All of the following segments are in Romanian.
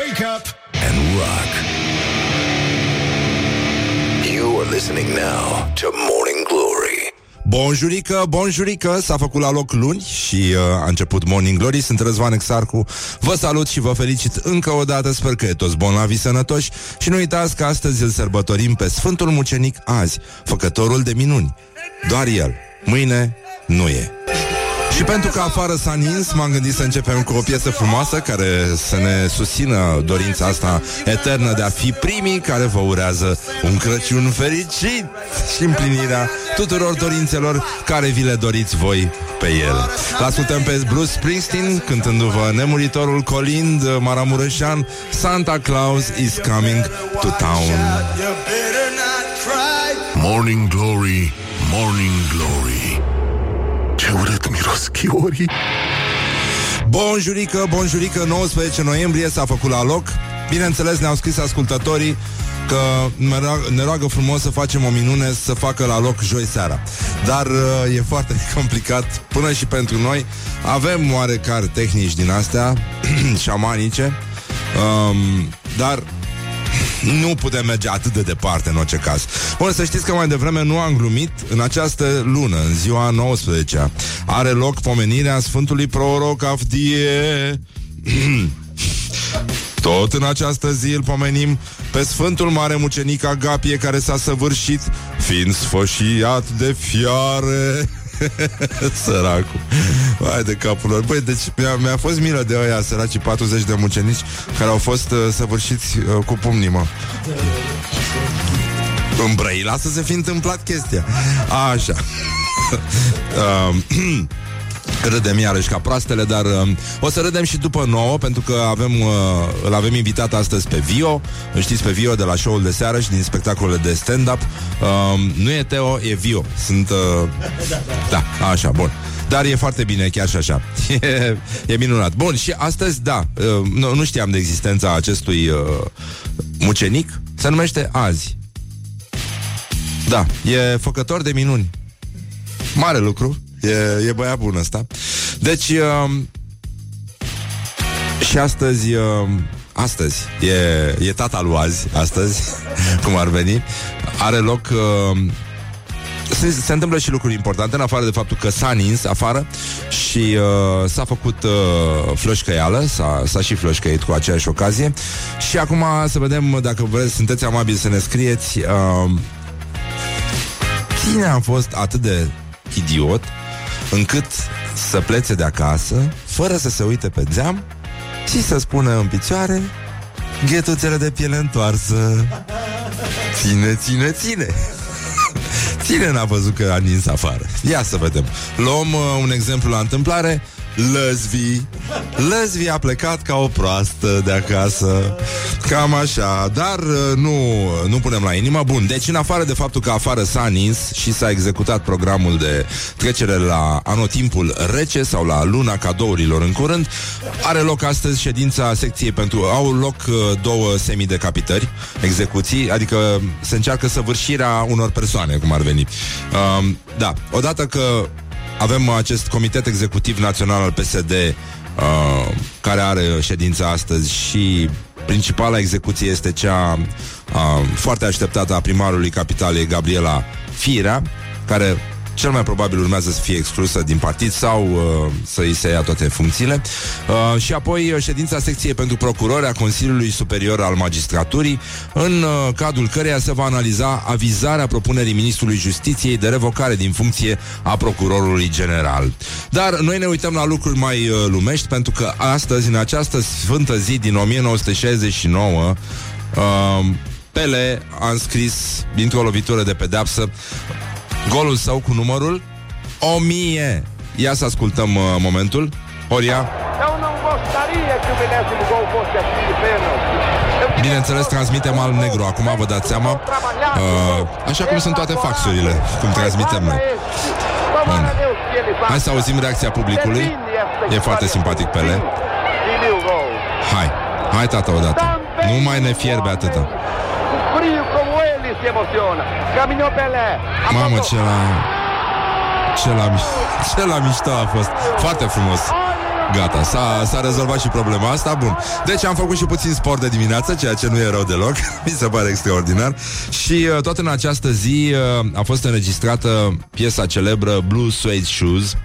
Wake up and rock. You are listening now to Morning Glory. Bonjurică, bonjurică, s-a făcut la loc luni și uh, a început Morning Glory, sunt Răzvan Exarcu, vă salut și vă felicit încă o dată, sper că e toți bolnavi sănătoși și nu uitați că astăzi îl sărbătorim pe Sfântul Mucenic azi, făcătorul de minuni. Doar el, mâine nu e. Și pentru că afară s-a nins, m-am gândit să începem cu o piesă frumoasă care să ne susțină dorința asta eternă de a fi primii care vă urează un Crăciun fericit și împlinirea tuturor dorințelor care vi le doriți voi pe el. L-ascultăm pe Bruce Springsteen cântându-vă nemuritorul Colind Maramureșan Santa Claus is coming to town. Morning Glory, Morning Glory. Ce urât miros chiorii. Bonjurică, bonjurică, 19 noiembrie s-a făcut la loc. Bineînțeles, ne-au scris ascultătorii că ne roagă, ne roagă frumos să facem o minune să facă la loc joi seara. Dar uh, e foarte complicat până și pentru noi. Avem oarecare tehnici din astea șamanice, um, dar nu putem merge atât de departe în orice caz. Bun, să știți că mai devreme nu am glumit. În această lună, în ziua 19 are loc pomenirea Sfântului Proroc Avdie. Tot în această zi îl pomenim pe Sfântul Mare Mucenic Agapie care s-a săvârșit fiind sfășiat de fiare. Săracul. Vai de capul lor. Băi, deci mi-a, mi-a fost milă de ăia săraci 40 de mucenici Care au fost uh, săvârșiți uh, cu pumnii, mă. În Brăila să se fi întâmplat chestia. Așa. Uh, Râdem iarăși ca proastele, dar uh, o să râdem și după nouă, pentru că avem, uh, îl avem invitat astăzi pe Vio. Îl știți pe Vio de la show-ul de seară și din spectacolele de stand-up. Uh, nu e Teo, e Vio. Sunt... Uh, da, așa, bun. Dar e foarte bine, chiar și așa. E, e minunat. Bun, și astăzi, da, uh, nu, nu știam de existența acestui uh, mucenic. Se numește Azi. Da, e făcător de minuni. Mare lucru. E, e băiat bun ăsta. Deci, uh, și astăzi, uh, astăzi, e, e tata lui azi, astăzi, cum ar veni, are loc... Uh, se, se întâmplă și lucruri importante, în afară de faptul că s-a nins afară și uh, s-a făcut uh, floșcăială, s-a, s-a și floșcăit cu aceeași ocazie. Și acum să vedem dacă vreți, sunteți amabili să ne scrieți uh, cine a fost atât de idiot încât să plece de acasă, fără să se uite pe geam și să spună în picioare ghetuțele de piele întoarsă. Ține, ține, ține! Cine n-a văzut că a nins afară? Ia să vedem. Luăm uh, un exemplu la întâmplare. Lăzvi. Lăzvi a plecat ca o proastă de acasă. Cam așa. Dar uh, nu, nu punem la inimă. Bun, deci în afară de faptul că afară s-a nins Și s-a executat programul de trecere la anotimpul rece Sau la luna cadourilor în curând Are loc astăzi ședința secției pentru Au loc uh, două semidecapitări Execuții, adică se încearcă săvârșirea unor persoane Cum ar veni. Um, Da, odată că avem acest comitet executiv național al PSD uh, care are ședința astăzi și principala execuție este cea uh, foarte așteptată a primarului capitalei Gabriela Firea, care cel mai probabil urmează să fie exclusă din partid sau uh, să îi se ia toate funcțiile. Uh, și apoi uh, ședința secției pentru procurori a Consiliului Superior al Magistraturii, în uh, cadrul căreia se va analiza avizarea propunerii Ministrului Justiției de revocare din funcție a procurorului general. Dar noi ne uităm la lucruri mai uh, lumești, pentru că astăzi, în această sfântă zi din 1969, uh, Pele a înscris, dintr-o lovitură de pedeapsă, golul său cu numărul 1000. Ia să ascultăm uh, momentul. Horia. Eu não gostaria que o milésimo gol fosse assim de pênalti. Bineînțeles, transmitem al negru. Acum vă dați seama, uh, așa cum sunt toate faxurile, cum transmitem noi. Bun. Hai să auzim reacția publicului. E foarte simpatic Pele. Hai, hai tata odată. Nu mai ne fierbe atâta. Frio como ele se emociona. Caminhou Pelé. Mamă, ce la... Ce la, mi- ce la mișto a fost. Foarte frumos. Gata, s-a, s-a rezolvat și problema asta Bun, deci am făcut și puțin sport de dimineață Ceea ce nu e rău deloc Mi se pare extraordinar. Și uh, tot în această zi uh, a fost înregistrată Piesa celebră Blue Suede Shoes.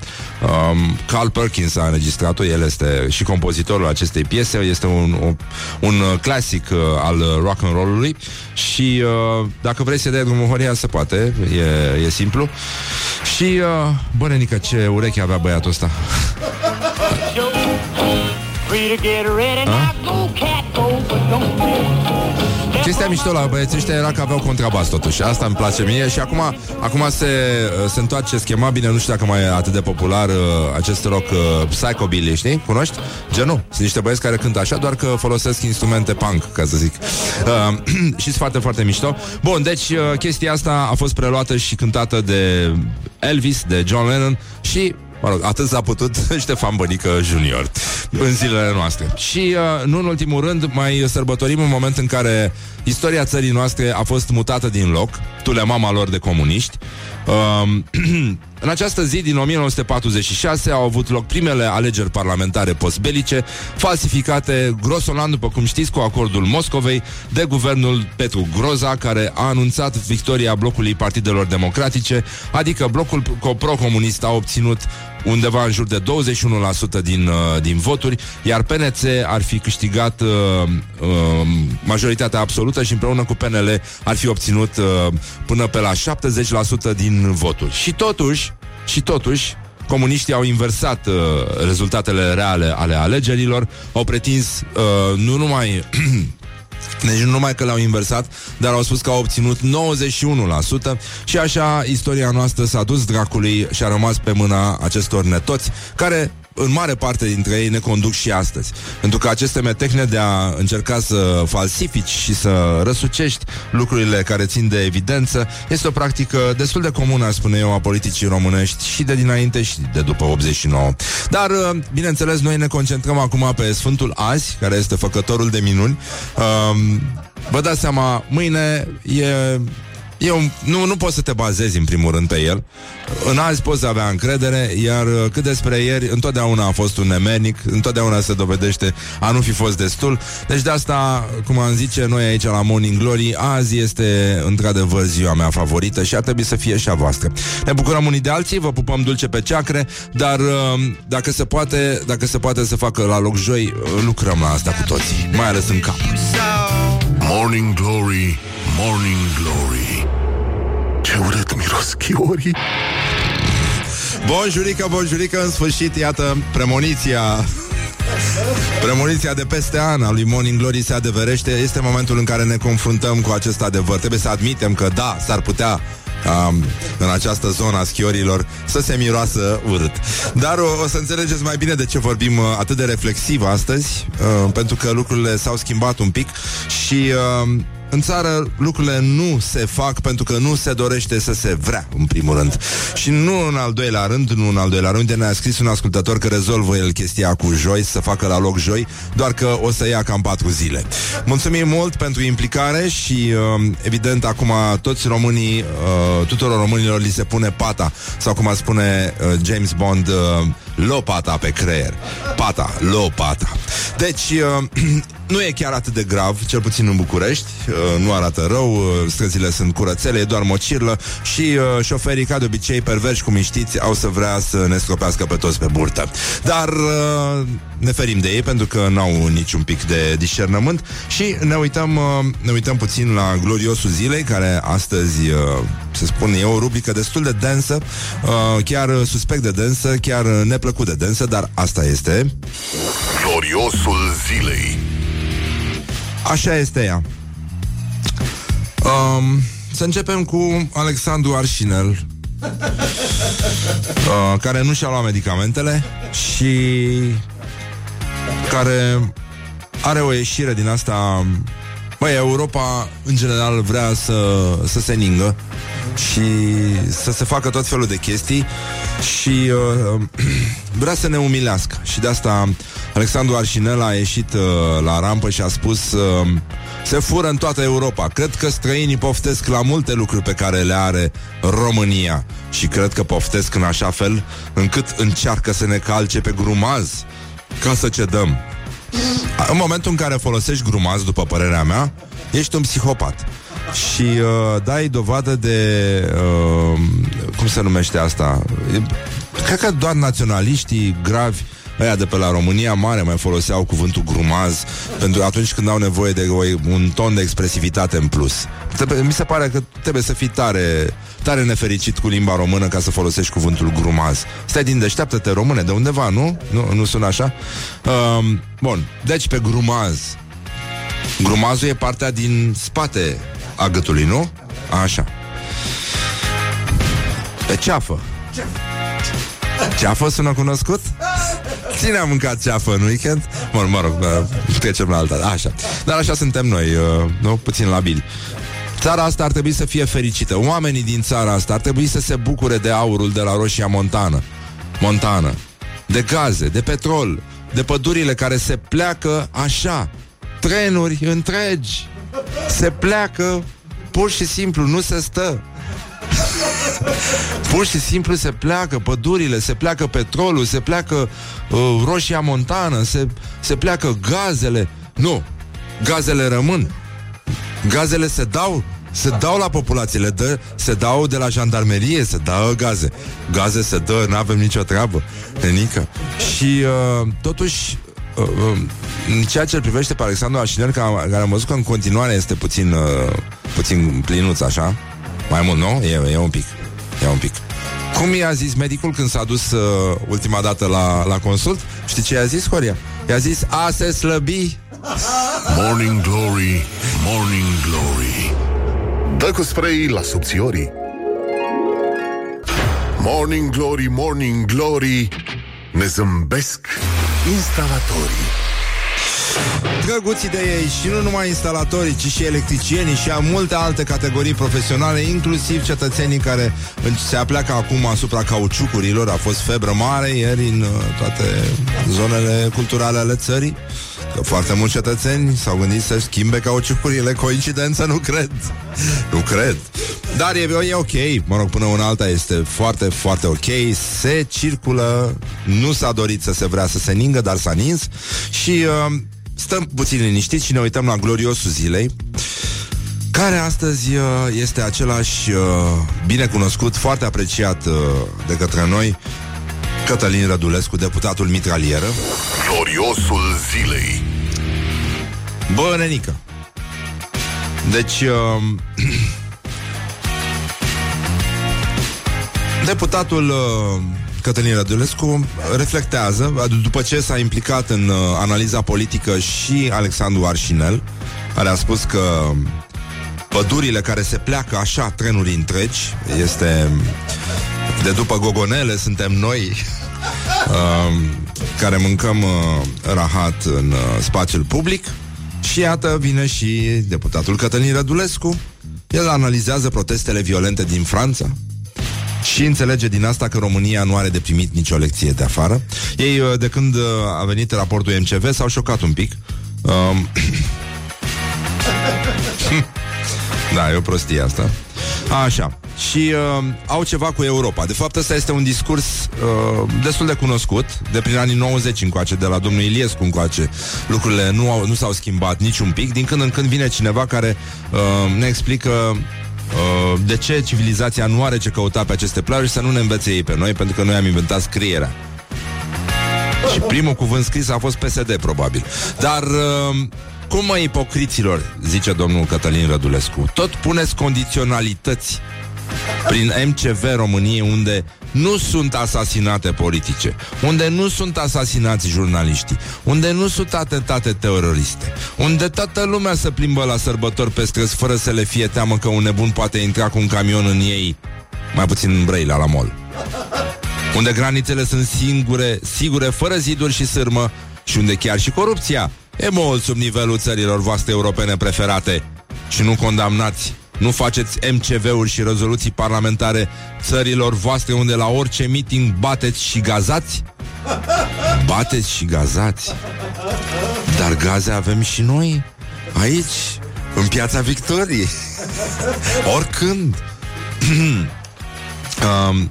Um, Carl Perkins a înregistrat-o El este și compozitorul acestei piese Este un, un, un clasic uh, al rock and roll-ului Și uh, dacă vrei să dai drumul Horia Se poate, e, e simplu. Și, uh, bă, Renica, ce ureche avea băiatul ăsta Chestia mișto la băieții ăștia era că aveau contrabas totuși Asta îmi place mie și acum, acum se, se întoarce schema Bine, nu știu dacă mai e atât de popular uh, Acest rock uh, psychobilly, știi? Cunoști? Genul. Sunt niște băieți care cântă așa Doar că folosesc instrumente punk, ca să zic uh, Și sunt foarte, foarte mișto Bun, deci uh, chestia asta a fost preluată și cântată de Elvis, de John Lennon Și Mă rog, atât s-a putut Ștefan Bănică Junior în zilele noastre. Și, uh, nu în ultimul rând, mai sărbătorim un moment în care istoria țării noastre a fost mutată din loc, tule mama lor de comuniști. Uh, În această zi din 1946 au avut loc primele alegeri parlamentare postbelice, falsificate grosolan, după cum știți, cu acordul Moscovei de guvernul Petru Groza, care a anunțat victoria blocului partidelor democratice, adică blocul pro-comunist a obținut undeva în jur de 21% din, uh, din voturi, iar PNC ar fi câștigat uh, uh, majoritatea absolută și împreună cu PNL ar fi obținut uh, până pe la 70% din voturi. Și totuși, și totuși, comuniștii au inversat uh, rezultatele reale ale alegerilor, au pretins uh, nu numai Deci nu numai că le-au inversat, dar au spus că au obținut 91% și așa istoria noastră s-a dus dracului și a rămas pe mâna acestor netoți, care în mare parte dintre ei ne conduc și astăzi. Pentru că aceste metehne de a încerca să falsifici și să răsucești lucrurile care țin de evidență este o practică destul de comună, spune eu, a politicii românești și de dinainte și de după 89. Dar, uh, bineînțeles, noi ne concentrăm acum pe Sfântul Azi, care este făcătorul de minuni. Um, vă dați seama, mâine e eu nu, nu poți să te bazezi în primul rând pe el. În azi poți avea încredere, iar uh, cât despre ieri, întotdeauna a fost un nemernic, întotdeauna se dovedește a nu fi fost destul. Deci de asta, cum am zice noi aici la Morning Glory, azi este într-adevăr ziua mea favorită și ar trebui să fie și a voastră. Ne bucurăm unii de alții, vă pupăm dulce pe ceacre, dar uh, dacă se poate, dacă se poate să facă la loc joi, uh, lucrăm la asta cu toții, mai ales în cap. Morning Glory, Morning Glory. Ce urât miros chiorii. Bonjurică, bonjurică, în sfârșit, iată, premoniția. Premoniția de peste an a lui Morning Glory se adeverește. Este momentul în care ne confruntăm cu acest adevăr. Trebuie să admitem că da, s-ar putea um, în această zonă a schiorilor să se miroasă urât. Dar o, o să înțelegeți mai bine de ce vorbim uh, atât de reflexiv astăzi, uh, pentru că lucrurile s-au schimbat un pic și uh, în țară lucrurile nu se fac pentru că nu se dorește să se vrea, în primul rând. Și nu în al doilea rând, nu în al doilea rând, ne-a scris un ascultător că rezolvă el chestia cu joi, să facă la loc joi, doar că o să ia cam patru zile. Mulțumim mult pentru implicare și, uh, evident, acum toți românii, uh, tuturor românilor li se pune pata, sau cum ar spune uh, James Bond, uh, lopata pe creier. Pata, lopata. Deci, uh, nu e chiar atât de grav, cel puțin în București, uh, nu arată rău, uh, străzile sunt curățele, e doar mocirlă și uh, șoferii, ca de obicei, perverși cum știți, au să vrea să ne scopească pe toți pe burtă. Dar uh, ne ferim de ei pentru că n-au niciun pic de discernământ și ne uităm, uh, ne uităm puțin la gloriosul zilei, care astăzi, uh, se spune, e o rubrică destul de densă, uh, chiar suspect de densă, chiar neplăcut de densă, dar asta este. Gloriosul zilei Așa este ea. Um, să începem cu Alexandru Arșinel, uh, care nu și-a luat medicamentele și care are o ieșire din asta. Băi, Europa, în general, vrea să, să se ningă și să se facă tot felul de chestii și uh, vrea să ne umilească. Și de asta Alexandru Arșinel a ieșit uh, la rampă și a spus uh, se fură în toată Europa. Cred că străinii poftesc la multe lucruri pe care le are România și cred că poftesc în așa fel încât încearcă să ne calce pe grumaz ca să cedăm. În momentul în care folosești grumaz, după părerea mea, ești un psihopat. Și uh, dai dovadă de uh, Cum se numește asta Cred că doar naționaliștii gravi Aia de pe la România Mare mai foloseau cuvântul grumaz Pentru atunci când au nevoie de un ton de expresivitate în plus Mi se pare că trebuie să fii tare Tare nefericit cu limba română Ca să folosești cuvântul grumaz Stai din deșteaptă-te române de undeva, nu? Nu, nu sună așa? Um, bun, deci pe grumaz Grumazul e partea din spate a gâtului, nu? Așa Pe ceafă Ceafă sună cunoscut? Cine a mâncat ceafă în weekend? Mă, mă rog, da, trecem la alta. Așa, dar așa suntem noi, uh, nu? Puțin labili. Țara asta ar trebui să fie fericită. Oamenii din țara asta ar trebui să se bucure de aurul de la Roșia Montană. Montană. De gaze, de petrol De pădurile care se pleacă așa. Trenuri întregi. Se pleacă Pur și simplu, nu se stă Pur și simplu se pleacă pădurile, se pleacă petrolul, se pleacă uh, roșia montană, se, se pleacă gazele. Nu, gazele rămân. Gazele se dau se dau la populațiile, dă, se dau de la jandarmerie, se dau gaze. Gaze se dă, nu avem nicio treabă. Nenică. Și uh, totuși uh, uh, în ceea ce îl privește pe Alexandru Așiner, care am văzut că în continuare este puțin, uh, puțin plinuț, așa, mai mult, nu? E, e un pic. E un pic. Cum i-a zis medicul când s-a dus uh, ultima dată la, la consult? Știi ce i-a zis, Horia? I-a zis, a se slăbi. Morning Glory, Morning Glory. Dă cu spray la subțiorii. Morning Glory, Morning Glory. Ne zâmbesc instalatorii. Drăguți de ei și nu numai instalatorii, ci și electricienii și multe alte categorii profesionale, inclusiv cetățenii care se apleacă acum asupra cauciucurilor. A fost febră mare ieri în uh, toate zonele culturale ale țării. Că foarte mulți cetățeni s-au gândit să schimbe cauciucurile. Coincidență? Nu cred. Nu cred. Dar e, e ok. Mă rog, până una alta este foarte, foarte ok. Se circulă. Nu s-a dorit să se vrea să se ningă, dar s-a nins. Și uh, stăm puțin liniștiți și ne uităm la gloriosul zilei care astăzi uh, este același uh, binecunoscut, foarte apreciat uh, de către noi, Cătălin Rădulescu, deputatul mitralieră. Gloriosul zilei. Bă, nenică. Deci, uh, deputatul uh, Cătălin Rădulescu reflectează, după ce s-a implicat în uh, analiza politică și Alexandru Arșinel, care a spus că pădurile care se pleacă așa, trenuri întregi, este de după gogonele, suntem noi uh, care mâncăm uh, rahat în uh, spațiul public și iată vine și deputatul Cătălin Rădulescu. El analizează protestele violente din Franța, și înțelege din asta că România nu are de primit nicio lecție de afară. Ei, uh, de când uh, a venit raportul MCV, s-au șocat un pic. Um... da, e o prostie asta. Așa. Și uh, au ceva cu Europa. De fapt, ăsta este un discurs uh, destul de cunoscut, de prin anii 90 încoace, de la domnul Iliescu încoace. Lucrurile nu, au, nu s-au schimbat niciun pic. Din când în când vine cineva care uh, ne explică Uh, de ce civilizația nu are ce căuta pe aceste plajuri să nu ne învețe ei pe noi, pentru că noi am inventat scrierea. Și primul cuvânt scris a fost PSD, probabil. Dar uh, cum mă ipocriților, zice domnul Cătălin Rădulescu, tot puneți condiționalități prin MCV României unde nu sunt asasinate politice, unde nu sunt asasinați jurnaliștii, unde nu sunt atentate teroriste, unde toată lumea se plimbă la sărbători pe străzi fără să le fie teamă că un nebun poate intra cu un camion în ei, mai puțin în Brăila la mol. Unde granițele sunt singure, sigure, fără ziduri și sârmă și unde chiar și corupția e mult sub nivelul țărilor voastre europene preferate și nu condamnați nu faceți MCV-uri și rezoluții parlamentare țărilor voastre unde la orice meeting bateți și gazați? Bateți și gazați? Dar gaze avem și noi aici, în piața Victoriei. Oricând. um,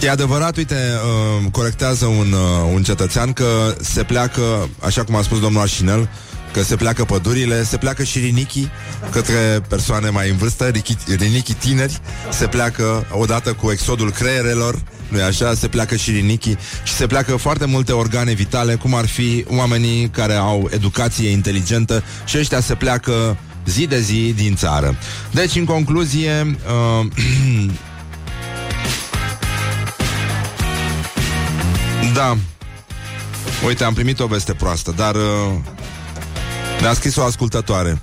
E adevărat, uite, uh, corectează un, uh, un cetățean că se pleacă, așa cum a spus domnul Arșinel, că se pleacă pădurile, se pleacă și rinichii către persoane mai în vârstă, rinichii tineri, se pleacă odată cu exodul creierelor, nu așa, se pleacă și rinichii și se pleacă foarte multe organe vitale, cum ar fi oamenii care au educație inteligentă și ăștia se pleacă zi de zi din țară. Deci, în concluzie, uh, da, uite, am primit o veste proastă, dar uh, mi-a scris o ascultătoare.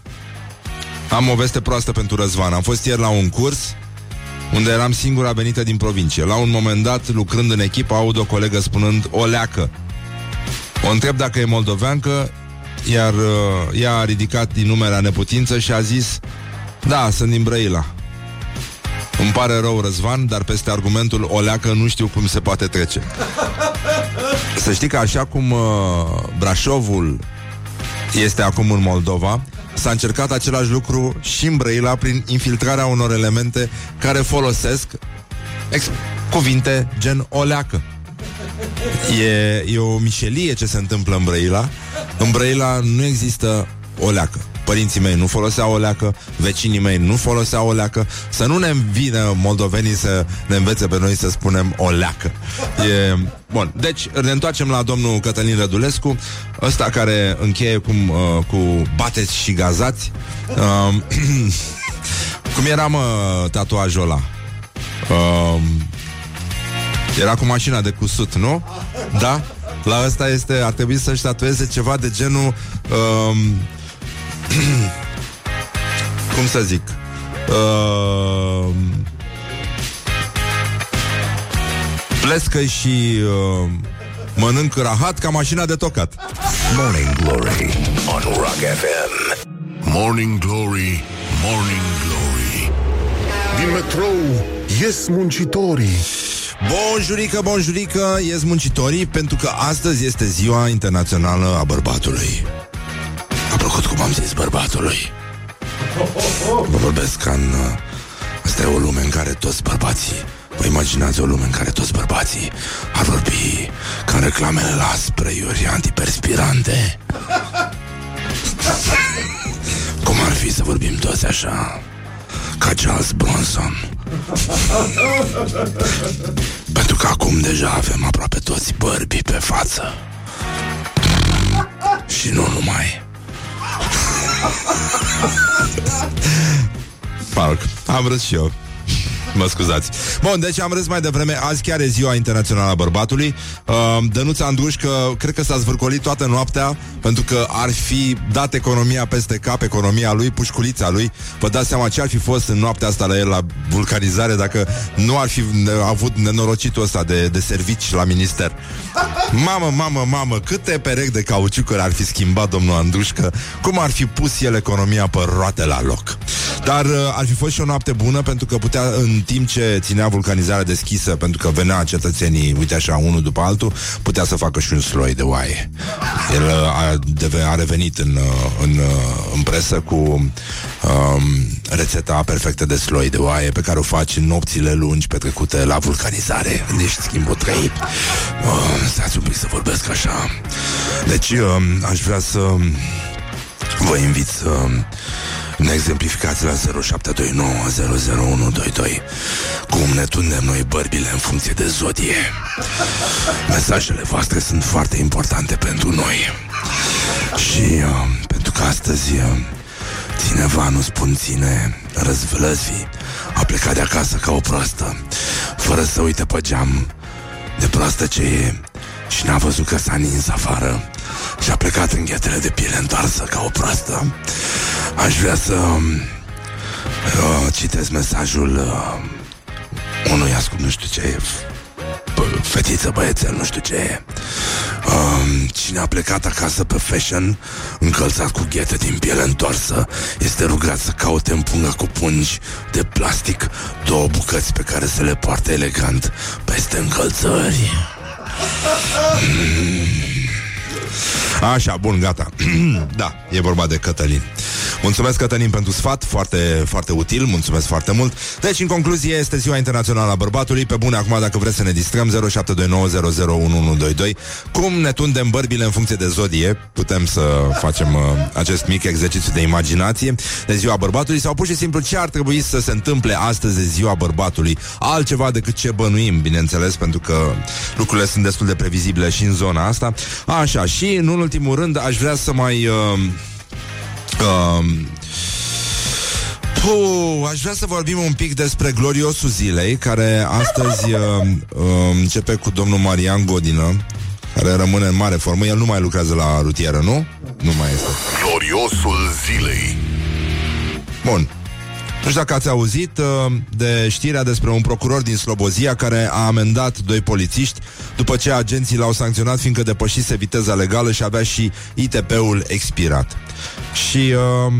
Am o veste proastă pentru Răzvan. Am fost ieri la un curs unde eram singura venită din provincie. La un moment dat, lucrând în echipă, aud o colegă spunând o leacă. O întreb dacă e moldoveancă, iar uh, ea a ridicat din numera neputință și a zis Da, sunt din Brăila. Îmi pare rău, Răzvan, dar peste argumentul o leacă nu știu cum se poate trece. Să știi că așa cum uh, Brașovul este acum în Moldova, s-a încercat același lucru și în Brăila prin infiltrarea unor elemente care folosesc ex- cuvinte gen oleacă. E, e o mișelie ce se întâmplă în Brăila. În Brăila nu există oleacă. Părinții mei nu foloseau o leacă, vecinii mei nu foloseau o leacă, să nu ne vină moldovenii să ne învețe pe noi să spunem o leacă. E... Bun, deci ne întoarcem la domnul Cătălin Rădulescu, ăsta care încheie cum, uh, cu bateți și gazați. Uh, cum era, mă, tatuajul ăla? Uh, era cu mașina de cusut, nu? Da? La ăsta este, ar trebui să-și tatueze ceva de genul uh, cum să zic? Uh, plescă și uh, mănânc rahat ca mașina de tocat. Morning Glory on Rock FM. Morning Glory, Morning Glory. Din metrou ies muncitorii. Bonjurică, bonjurică, ies muncitorii pentru că astăzi este ziua internațională a bărbatului. A plăcut cum am zis bărbatului. Vă vorbesc ca în... Asta e o lume în care toți bărbații Vă imaginați o lume în care toți bărbații ar vorbi ca în reclamele la spray-uri antiperspirante. Cum ar fi să vorbim toți așa, ca Charles Bronson? Pentru că acum deja avem aproape toți bărbii pe față. Și nu numai. Parc, am râs și eu. Mă scuzați. Bun, deci am râs mai devreme. Azi chiar e ziua internațională a bărbatului. Uh, Dănuța Andușcă, cred că s-a zvârcolit toată noaptea pentru că ar fi dat economia peste cap, economia lui, pușculița lui. Vă dați seama ce ar fi fost în noaptea asta la el la vulcanizare dacă nu ar fi avut nenorocitul ăsta de, de servici la minister. Mamă, mamă, mamă, câte perechi de cauciucuri ar fi schimbat domnul Andușcă, cum ar fi pus el economia pe roate la loc. Dar uh, ar fi fost și o noapte bună pentru că putea, în timp ce ținea vulcanizarea deschisă, pentru că venea cetățenii, uite așa, unul după altul, putea să facă și un sloi de oaie. El uh, a, deve, a revenit în, uh, în, uh, în presă cu um, rețeta perfectă de sloi de oaie pe care o faci în nopțile lungi petrecute la vulcanizare. Deci schimbul 3. Uh, stați un pic să vorbesc așa. Deci uh, aș vrea să vă invit să ne exemplificați la 0729 Cum ne tundem noi bărbile în funcție de zodie. Mesajele voastre sunt foarte importante pentru noi. Și uh, pentru că astăzi uh, Cineva, nu spun ține, răzvălăzvi A plecat de acasă ca o proastă Fără să uite pe geam De proastă ce e Și n-a văzut că s-a nins afară și a plecat în ghetele de piele întoarsă ca o proastă. Aș vrea să uh, citesc mesajul uh, unui ascult, nu știu ce e, fetiță, băiețel, nu știu ce e. Um, cine a plecat acasă pe fashion, încălțat cu ghete din piele întoarsă, este rugat să caute în pungă cu pungi de plastic două bucăți pe care să le poarte elegant peste încălțări. Mm. Așa, bun, gata. da, e vorba de Cătălin. Mulțumesc, Cătălin, pentru sfat, foarte, foarte util, mulțumesc foarte mult. Deci, în concluzie, este ziua internațională a bărbatului. Pe bune, acum, dacă vreți să ne distrăm, 0729001122. Cum ne tundem bărbile în funcție de zodie, putem să facem uh, acest mic exercițiu de imaginație de ziua bărbatului sau pur și simplu ce ar trebui să se întâmple astăzi de ziua bărbatului. Altceva decât ce bănuim, bineînțeles, pentru că lucrurile sunt destul de previzibile și în zona asta. Așa, și în ultimul rând aș vrea să mai... Uh, uh, Puh, aș vrea să vorbim un pic despre gloriosul zilei, care astăzi uh, uh, începe cu domnul Marian Godină, care rămâne în mare formă. El nu mai lucrează la rutieră, nu? Nu mai este. Gloriosul zilei. Bun. Nu știu dacă ați auzit uh, de știrea despre un procuror din Slobozia care a amendat doi polițiști după ce agenții l-au sancționat fiindcă depășise viteza legală și avea și ITP-ul expirat. Și uh,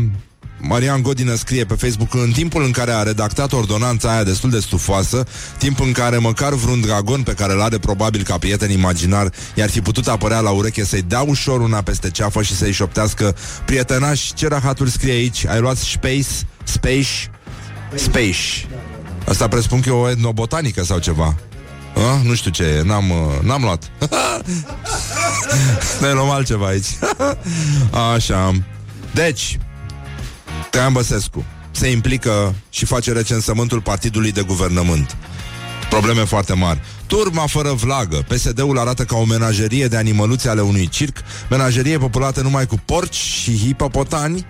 Marian Godină scrie pe Facebook în timpul în care a redactat ordonanța aia destul de stufoasă, timp în care măcar vreun dragon pe care l-are probabil ca prieten imaginar i-ar fi putut apărea la ureche să-i dea ușor una peste ceafă și să-i șoptească prietenaș, ce rahatul scrie aici? Ai luat space? Space? Space. Asta presupun că e o etnobotanică sau ceva. A? Nu știu ce e, n-am, uh, n-am luat. ne luăm altceva aici. Așa. Deci, Traian Băsescu se implică și face recensământul partidului de guvernământ. Probleme foarte mari. Turma fără vlagă. PSD-ul arată ca o menagerie de animăluțe ale unui circ, menagerie populată numai cu porci și hipopotani,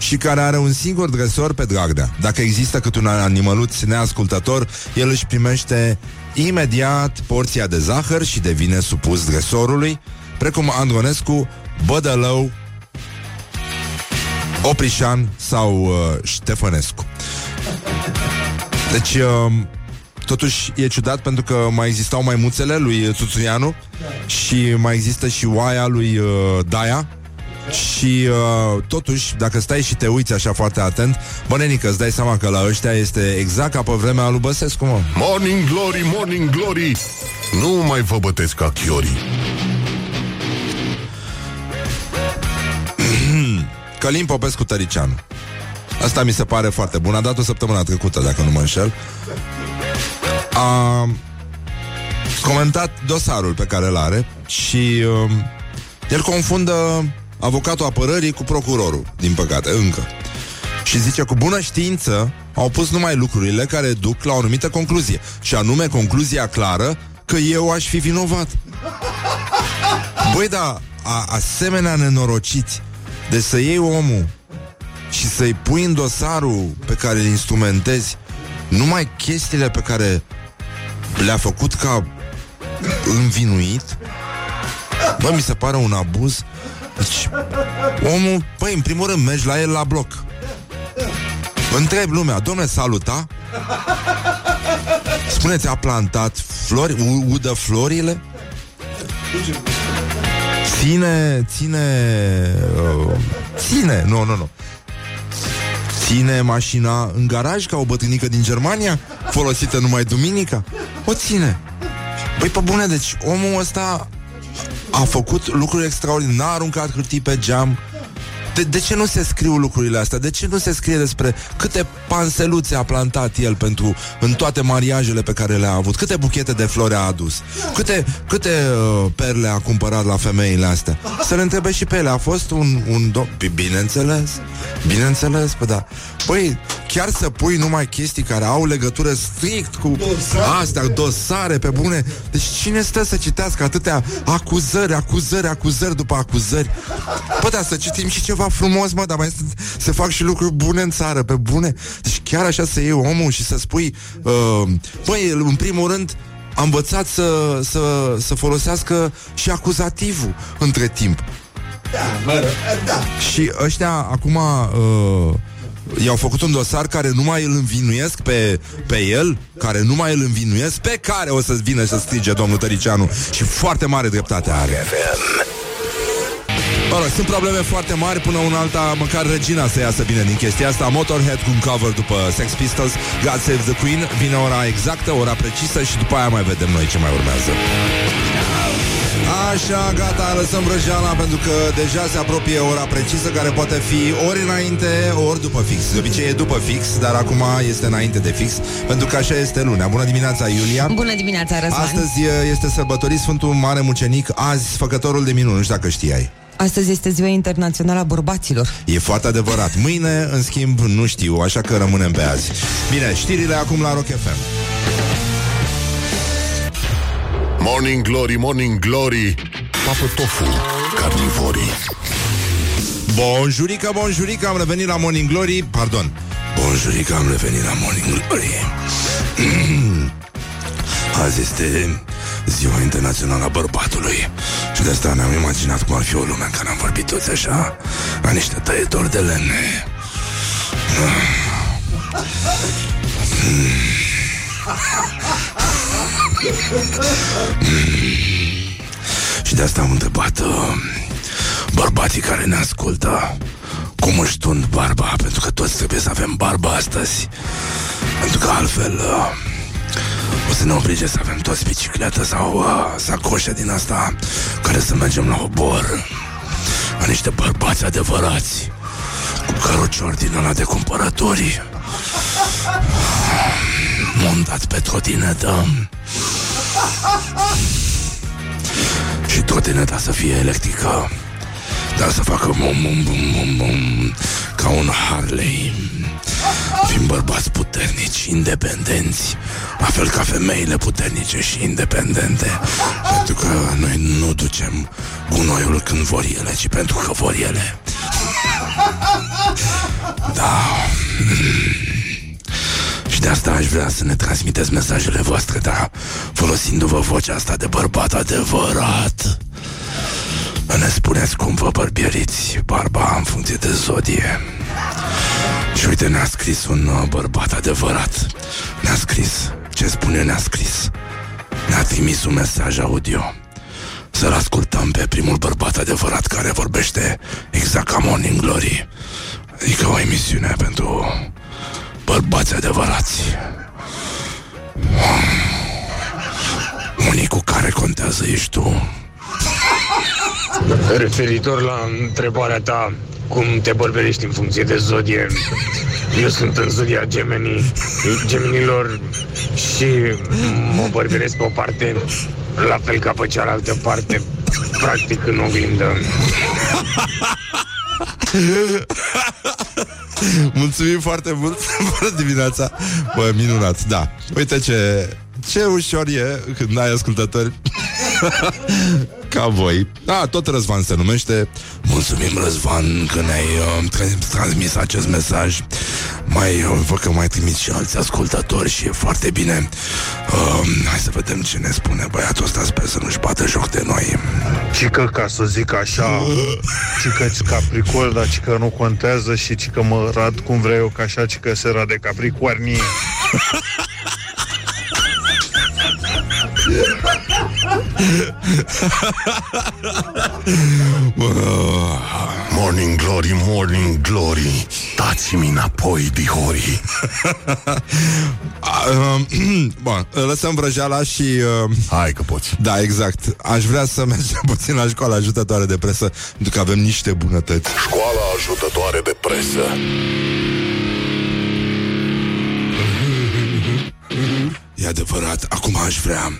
și care are un singur dresor pe Dragnea. Dacă există cât un animăluț neascultător, el își primește imediat porția de zahăr și devine supus dresorului, precum Andronescu, Bădălău, Oprișan sau uh, Ștefănescu. Deci, uh, totuși e ciudat pentru că mai existau mai muțele lui Tuțuianu și mai există și oaia lui uh, Daia, și uh, totuși, dacă stai și te uiți așa foarte atent Bă, nenică, îți dai seama că la ăștia este exact ca pe vremea lui Băsescu, mă. Morning glory, morning glory. Nu mai vă bătesc ca chiorii. Călim Popescu Tăricianu. Asta mi se pare foarte bun. A dat o săptămână trecută, dacă nu mă înșel. A comentat dosarul pe care îl are Și uh, el confundă avocatul apărării cu procurorul, din păcate, încă. Și zice, cu bună știință, au pus numai lucrurile care duc la o anumită concluzie. Și anume concluzia clară că eu aș fi vinovat. Băi, da, a, asemenea nenorociți de să iei omul și să-i pui în dosarul pe care îl instrumentezi numai chestiile pe care le-a făcut ca învinuit, bă, mi se pare un abuz deci, omul, păi, în primul rând, mergi la el la bloc. Întreb lumea, domne, saluta? Spuneți, a plantat flori, udă florile? Ține, ține, uh, ține, nu, nu, nu. Ține mașina în garaj ca o bătrânică din Germania, folosită numai duminica? O ține. Păi, pe bune, deci omul ăsta a făcut lucruri extraordinare, n-a aruncat hârtii pe geam, de, de ce nu se scriu lucrurile astea? De ce nu se scrie despre câte panseluțe a plantat el pentru în toate mariajele pe care le-a avut? Câte buchete de flori a adus? Câte, câte uh, perle a cumpărat la femeile astea? Să le întrebe și pe ele. A fost un, un do- Bineînțeles. Bineînțeles, pă da. Păi, chiar să pui numai chestii care au legătură strict cu dosare. astea, dosare pe bune. Deci cine stă să citească atâtea acuzări, acuzări, acuzări după acuzări? Păi da, să citim și ceva frumos, mă, dar mai să, să fac și lucruri bune în țară, pe bune. Deci chiar așa să iei omul și să spui, uh, băi, în primul rând, a învățat să, să, să folosească și acuzativul între timp. Da, mă, da. Și ăștia acum uh, i-au făcut un dosar care nu mai îl învinuiesc pe, pe el, care nu mai îl învinuiesc, pe care o să vină să strige domnul Tăricianu și foarte mare dreptate are. Ora, sunt probleme foarte mari până un alta, măcar Regina să iasă bine din chestia asta. Motorhead cu un cover după Sex Pistols, God Save the Queen, vine ora exactă, ora precisă și după aia mai vedem noi ce mai urmează. Așa, gata, lăsăm vrăjeala pentru că deja se apropie ora precisă care poate fi ori înainte, ori după fix. De obicei e după fix, dar acum este înainte de fix, pentru că așa este lunea. Bună dimineața, Iulia! Bună dimineața, Răzvan! Astăzi este sărbătorit Sfântul Mare Mucenic, azi făcătorul de minuni, nu știu dacă știai. Astăzi este ziua internațională a bărbaților. E foarte adevărat. Mâine, în schimb, nu știu, așa că rămânem pe azi. Bine, știrile acum la Rock FM. Morning Glory, Morning Glory Papă tofu, carnivorii Bonjurica, bonjurica, am revenit la Morning Glory Pardon Bonjurica, am revenit la Morning Glory Azi este Ziua Internațională a Bărbatului Și de asta ne-am imaginat cum ar fi o lume în care am vorbit toți așa La niște tăietori de lemne Și de asta am întrebat uh, Bărbații care ne ascultă Cum își tund barba Pentru că toți trebuie să avem barba astăzi. Pentru că altfel uh, O să ne oblige să avem toți bicicletă Sau uh, sacoșe din asta Care să mergem la obor. La niște bărbați adevărați Cu căruciori din ăla de cumpărători Montat pe trotinetă. Și trotineta să fie electrică Dar să facă bum bum bum bum bum Ca un Harley Fim bărbați puternici, independenți La fel ca femeile puternice și independente. Pentru că noi nu ducem gunoiul când vor ele Ci pentru că vor ele. Da. Și de asta aș vrea să ne transmiteți mesajele voastre, dar folosindu-vă vocea asta de bărbat adevărat. Ne spuneți cum vă bărbieriți barba în funcție de zodie. Și uite, ne-a scris un uh, bărbat adevărat. Ne-a scris. Ce spune ne-a scris? Ne-a trimis un mesaj audio. Să-l ascultăm pe primul bărbat adevărat care vorbește exact ca Morning Glory. Adică o emisiune pentru bărbați adevărați. Unii cu care contează ești tu. Referitor la întrebarea ta, cum te bărberești în funcție de zodie, eu sunt în zodia Gemini, Geminilor și mă bărberesc pe o parte, la fel ca pe cealaltă parte, practic în oglindă. Mulțumim foarte mult Bună dimineața. Bă, minunat, da. Uite ce, ce ușor e când ai ascultători Ca voi. Da, tot Răzvan se numește. Mulțumim Răzvan că ne-ai uh, transmis acest mesaj. Mai uh, văd că mai trimit și alți ascultători Și e foarte bine. Uh, Hai să vedem ce ne spune băiatul ăsta Sper să nu-și bată joc de noi. Cică, ca să zic așa, cică-ți capricol, dar cică nu contează și cică mă rad cum vreau eu, ca așa cică se rade capricornie. Morning Glory, Morning Glory. Dați-mi înapoi, dihori. Bun, lăsăm vrăjeala și uh, Hai că poți. Da, exact. Aș vrea să mergem puțin la școala ajutătoare de presă Pentru că avem niște bunătăți. Școala ajutătoare de presă. E adevărat, acum aș vrea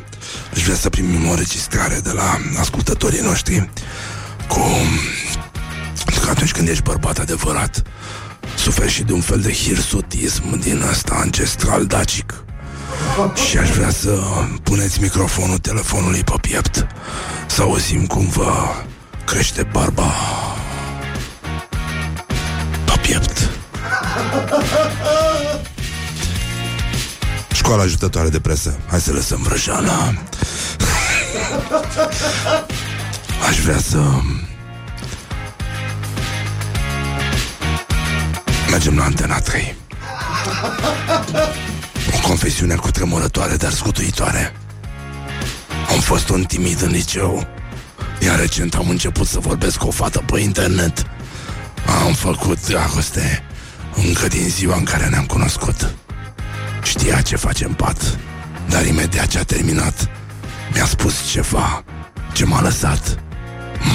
Aș vrea să primim o registrare de la ascultătorii noștri Cu... Pentru că atunci când ești bărbat adevărat Suferi și de un fel de hirsutism din ăsta ancestral dacic. Și aș vrea să puneți microfonul telefonului pe piept Să auzim cum vă crește barba Pe piept Școala ajutătoare de presă. Hai să lăsăm vrăjeala. Aș vrea să Mergem la Antena 3 O confesiune cu tremurătoare, dar scutuitoare. Am fost un timid în liceu. Iar recent am început să vorbesc cu o fată pe internet. Am făcut dragoste Încă din ziua în care ne-am cunoscut Știa ce face în pat Dar imediat ce a terminat Mi-a spus ceva ce m-a lăsat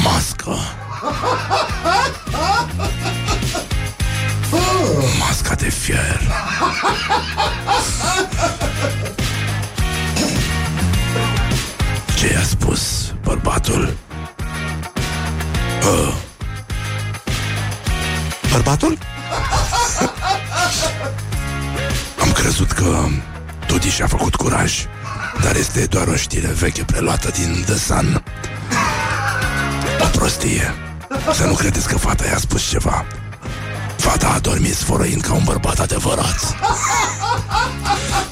mască. Masca de fier. Ce i-a spus bărbatul? Uh. Bărbatul? Am crezut că Tudi și-a făcut curaj Dar este doar o știre veche preluată din The Sun. O prostie. Să nu credeți că fata i-a spus ceva. Fata a dormit sfărăind ca un bărbat adevărat.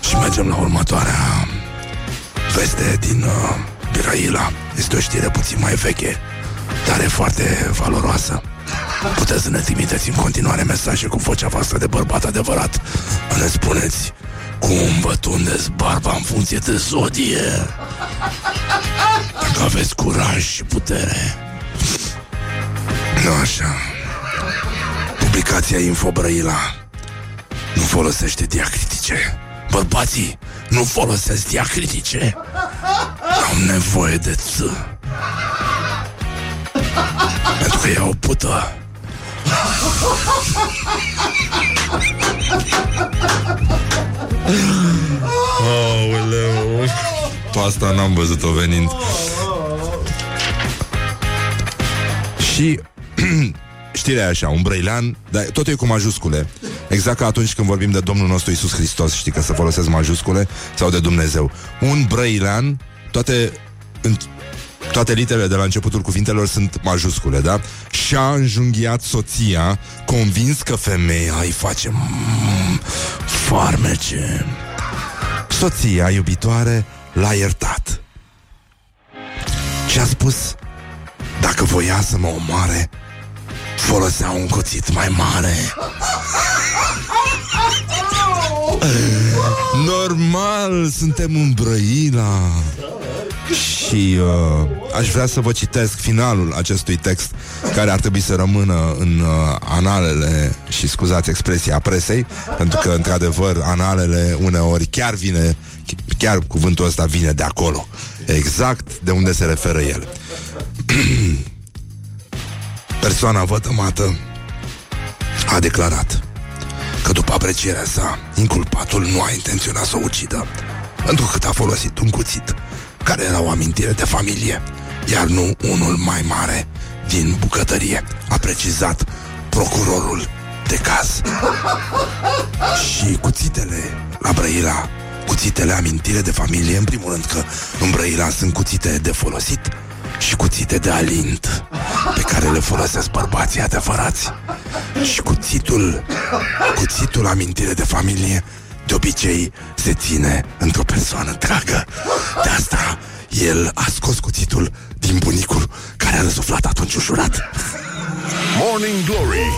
Și mergem la următoarea Veste din uh, Biraila Este o știre puțin mai veche Dar e foarte valoroasă Puteți să ne trimiteți în continuare mesaje cu vocea voastră de bărbat adevărat. Ne spuneți cum vă tundeți barba în funcție de zodie. Dacă aveți curaj și putere. Nu așa. Publicația Info Brăila. Nu folosește diacritice. Bărbații nu folosesc diacritice. Am nevoie de ț Pentru că e o pută Aoleu. Pe asta n-am văzut-o venind. Și Știrea e așa, un brăilean Dar tot e cu majuscule. Exact ca atunci când vorbim de Domnul nostru Isus Hristos Știi că să folosesc majuscule Sau de Dumnezeu. Un brăilean Toate în, toate literele de la începutul cuvintelor sunt majuscule, da? Și-a înjunghiat soția, convins că femeia îi face mm, farmece. Soția iubitoare l-a iertat. Și a spus, dacă voia să mă omoare, folosea un cuțit mai mare. Normal, suntem în Brăila Și uh, aș vrea să vă citesc finalul acestui text Care ar trebui să rămână în uh, analele Și scuzați expresia presei Pentru că, într-adevăr, analele uneori chiar vine Chiar cuvântul ăsta vine de acolo Exact de unde se referă el. Persoana vătămată a declarat că după aprecierea sa, inculpatul nu a intenționat să o ucidă, întrucât a folosit un cuțit, care era o amintire de familie, iar nu unul mai mare din bucătărie, a precizat procurorul de caz. Și cuțitele la Brăila, cuțitele amintire de familie, în primul rând că în Brăila sunt cuțite de folosit și cuțite de alint pe care le folosesc bărbații adevărați. Și cuțitul, cuțitul amintire de familie, de obicei se ține într-o persoană dragă. De asta el a scos cuțitul din bunicul care a răsuflat atunci ușurat. Morning Glory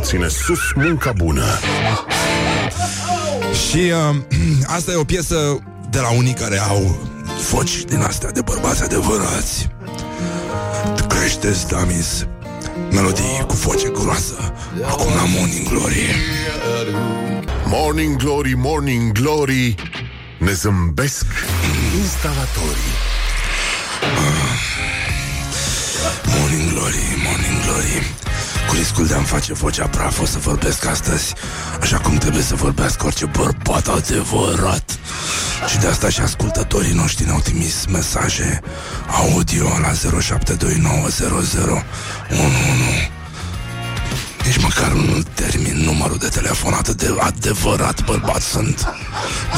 Ține sus munca bună Și uh, asta e o piesă de la unii care au voci din astea de bărbați adevărați. Creșteți, Damis, melodii cu voce groasă, acum la Morning Glory. Morning Glory, Morning Glory Ne zâmbesc instalatorii Morning Glory, Morning Glory. Cu riscul de a-mi face vocea praf, o să vorbesc astăzi așa cum trebuie să vorbească orice bărbat adevărat. Și de asta și ascultătorii noștri ne-au trimis mesaje audio la 07290011. Nici măcar nu termin numărul de telefon atât de adevărat bărbat sunt.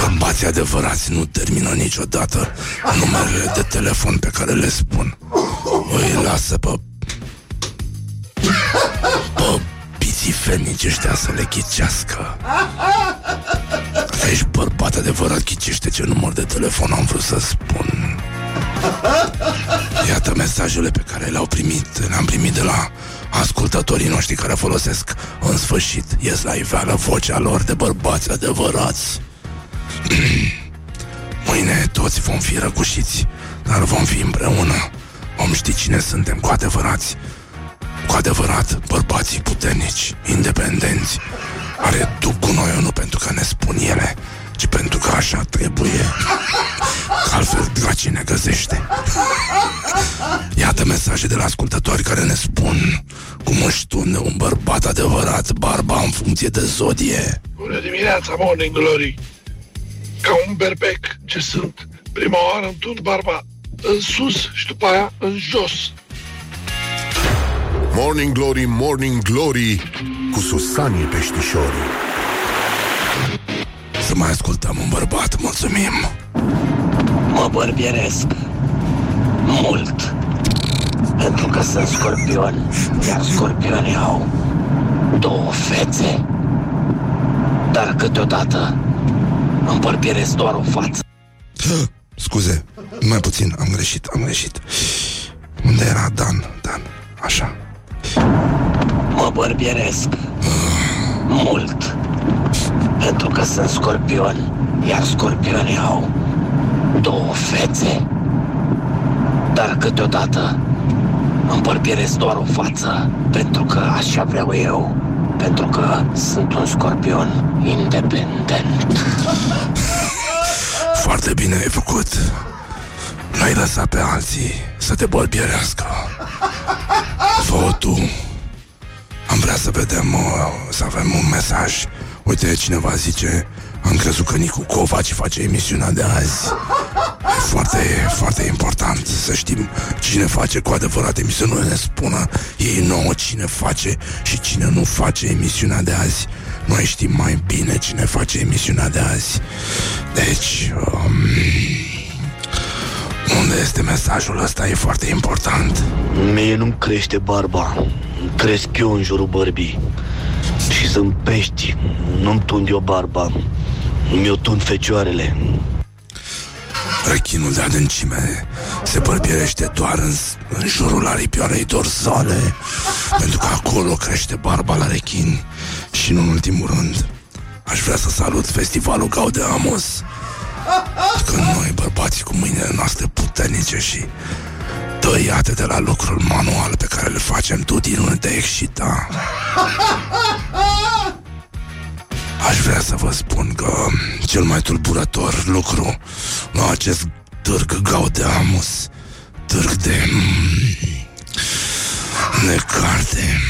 Bărbații adevărați nu termină niciodată numerele de telefon pe care le spun. Îi lasă pe Bă, pițifenici ăștia să le ghicească Dacă ești bărbat adevărat, ghicește ce număr de telefon am vrut să spun Iată mesajele pe care le-au primit Le-am primit de la ascultătorii noștri care folosesc în sfârșit Ies la iveală vocea lor de bărbați adevărați. Mâine toți vom fi răgușiți Dar vom fi împreună. Vom ști cine suntem cu adevărați cu adevărat bărbații puternici, independenți, care duc gunoiul nu pentru că ne spun ele, ci pentru că așa trebuie. Că altfel draci ne găsește. Iată mesaje de la ascultători care ne spun cum își tunde un bărbat adevărat barba în funcție de zodie. Bună dimineața, Morning Glory! Ca un berbec ce sunt, prima oară îmi tund barba în sus și după aia în jos. Morning Glory, Morning Glory Cu Susanii Peștișorii Să mai ascultăm un bărbat, mulțumim. Mă bărbieresc mult pentru că sunt scorpion, iar scorpionii au două fețe. Dar câteodată îmi bărbieresc doar o față. Scuze, mai puțin, am greșit, am greșit. Unde era Dan? Dan, așa. Mă bărbieresc mult pentru că sunt scorpion, iar scorpionii au două fețe. Dar câteodată îmi bărbieresc doar o față pentru că așa vreau eu, pentru că sunt un scorpion independent. Foarte bine ai făcut. N-ai lăsat pe alții să te bărbierească. Fă tu. Am vrea să vedem, uh, să avem un mesaj. Uite, cineva zice, am crezut că Nicu Covaci face emisiunea de azi. E foarte, foarte important să știm cine face cu adevărat emisiunea, nu ne spună ei nouă cine face și cine nu face emisiunea de azi. Noi știm mai bine cine face emisiunea de azi. Deci, um, unde este mesajul ăsta? E foarte important. Mie nu-mi crește barba, îmi cresc eu în jurul bărbii. Și sunt pești, nu-mi tund eu barba, mi-o tund fecioarele. Rechinul de adâncime se bărbierește doar în, în jurul aripioarei dorsale, pentru că acolo crește barba la rechin. Și nu în ultimul rând, aș vrea să salut festivalul Gaudeamus, că noi, bărbații cu mâinile noastre puternice și tăiate de la lucrul manual pe care le facem, tu din unde te excita. Aș vrea să vă spun că cel mai tulburător lucru la acest târg Gaudeamus, târg de mm, necarte,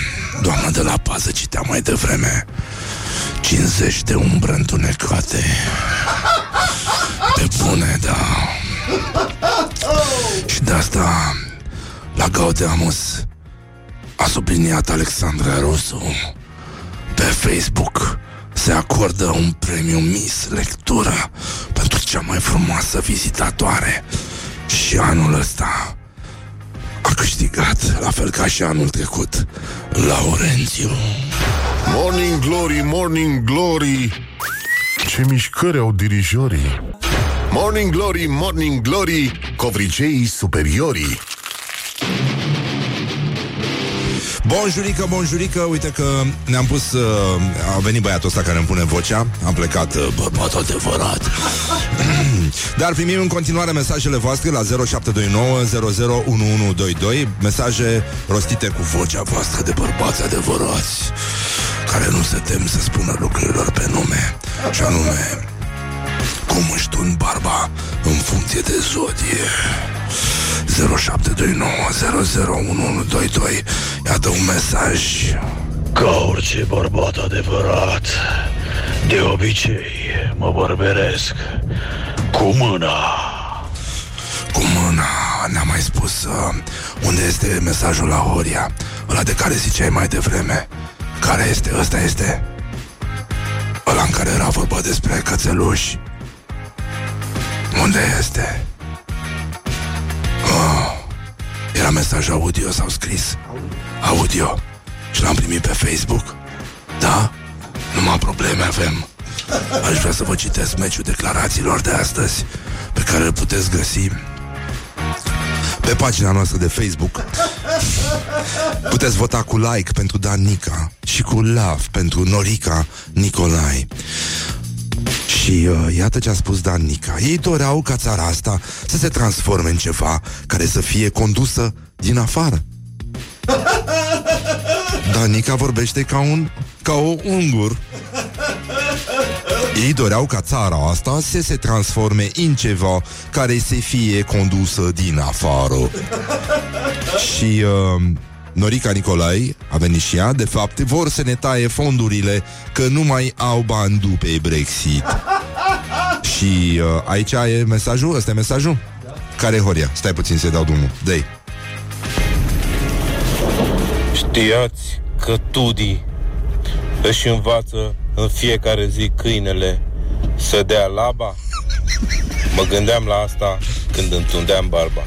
doamna de la pază citea mai devreme 50 de umbre întunecate. Pe bune, da. Și de asta la Gaudeamus a subliniat Alexandra Rusu pe Facebook se acordă un premiu Miss Lectură pentru cea mai frumoasă vizitatoare. Și anul ăsta a câștigat, la fel ca și anul trecut, Laurențiu. Morning Glory, Morning Glory Ce mișcări au dirijorii Morning Glory, Morning Glory Covriceii superiorii Bonjurică, bonjurică, uite că ne-am pus uh, A venit băiatul ăsta care îmi pune vocea. Am plecat uh, bărbat adevărat. Dar primim în continuare mesajele voastre La 0729 001122 Mesaje rostite cu vocea voastră De bărbați adevărați Care nu se tem să spună lucrurilor pe nume. Și anume Cum își tun barba În funcție de zodie 0729 Iată un mesaj Ca orice bărbat adevărat, de obicei mă bărberesc cu mâna. Cu mâna Ne-a mai spus uh, Unde este mesajul la Horia Ăla de care ziceai mai devreme Care este? Ăsta este? Ăla în care era vorba despre cățeluși Unde este? Oh, era mesaj audio sau scris? Audio. Și l-am primit pe Facebook. Da? Numai probleme avem. Aș vrea să vă citesc meciul declarațiilor de astăzi Pe care îl puteți găsi pe pagina noastră de Facebook. Puteți vota cu like pentru Dan Nica Și cu love pentru Norica Nicolai și uh, iată ce a spus Dan Nica Ei doreau ca țara asta să se transforme în ceva Care să fie condusă din afară Danica vorbește ca un ca o ungur Ei doreau ca țara asta să se transforme în ceva care să fie condusă din afară. și uh, Norica Nicolai a venit și ea, de fapt, vor să ne taie fondurile că nu mai au bani după Brexit. Și uh, aici e mesajul, ăsta e mesajul? Care e Horia? Stai puțin să-i dau drumul. dă Știați că Tudi își învață în fiecare zi câinele să dea laba? Mă gândeam la asta când întundeam barba.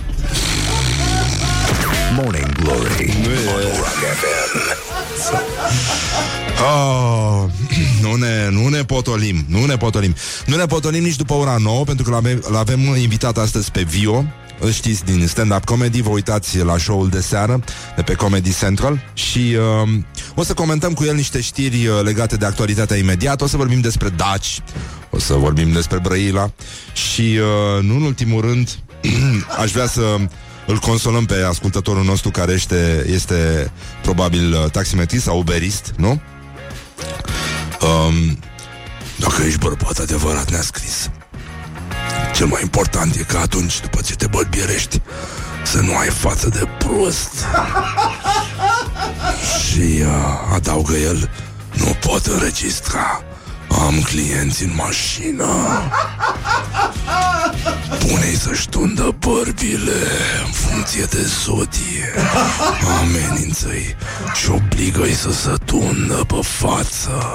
Morning Glory on Rock FM. Oh, nu, ne, nu ne potolim, nu ne potolim. Nu ne potolim nici după ora 9, pentru că l-avem, l-avem invitat astăzi pe Vio, îl știți din stand-up comedy, vă uitați la show-ul de seară de pe Comedy Central și uh, o să comentăm cu el niște știri uh, legate de actualitatea imediată, o să vorbim despre Daci, o să vorbim despre Brăila și, uh, nu în ultimul rând, aș vrea să îl consolăm pe ascultătorul nostru care este, este probabil uh, taximetrist sau uberist, nu? Um, dacă ești bărbat adevărat, ne-a scris. Cel mai important e că atunci, după ce te bălbierești, să nu ai față de prost. Și uh, adaugă el, nu pot înregistra. Am clienți în mașină. Pune-i să-și tundă bărbile în funcție de zodie. Amenință-i și obligă-i să se tundă pe față.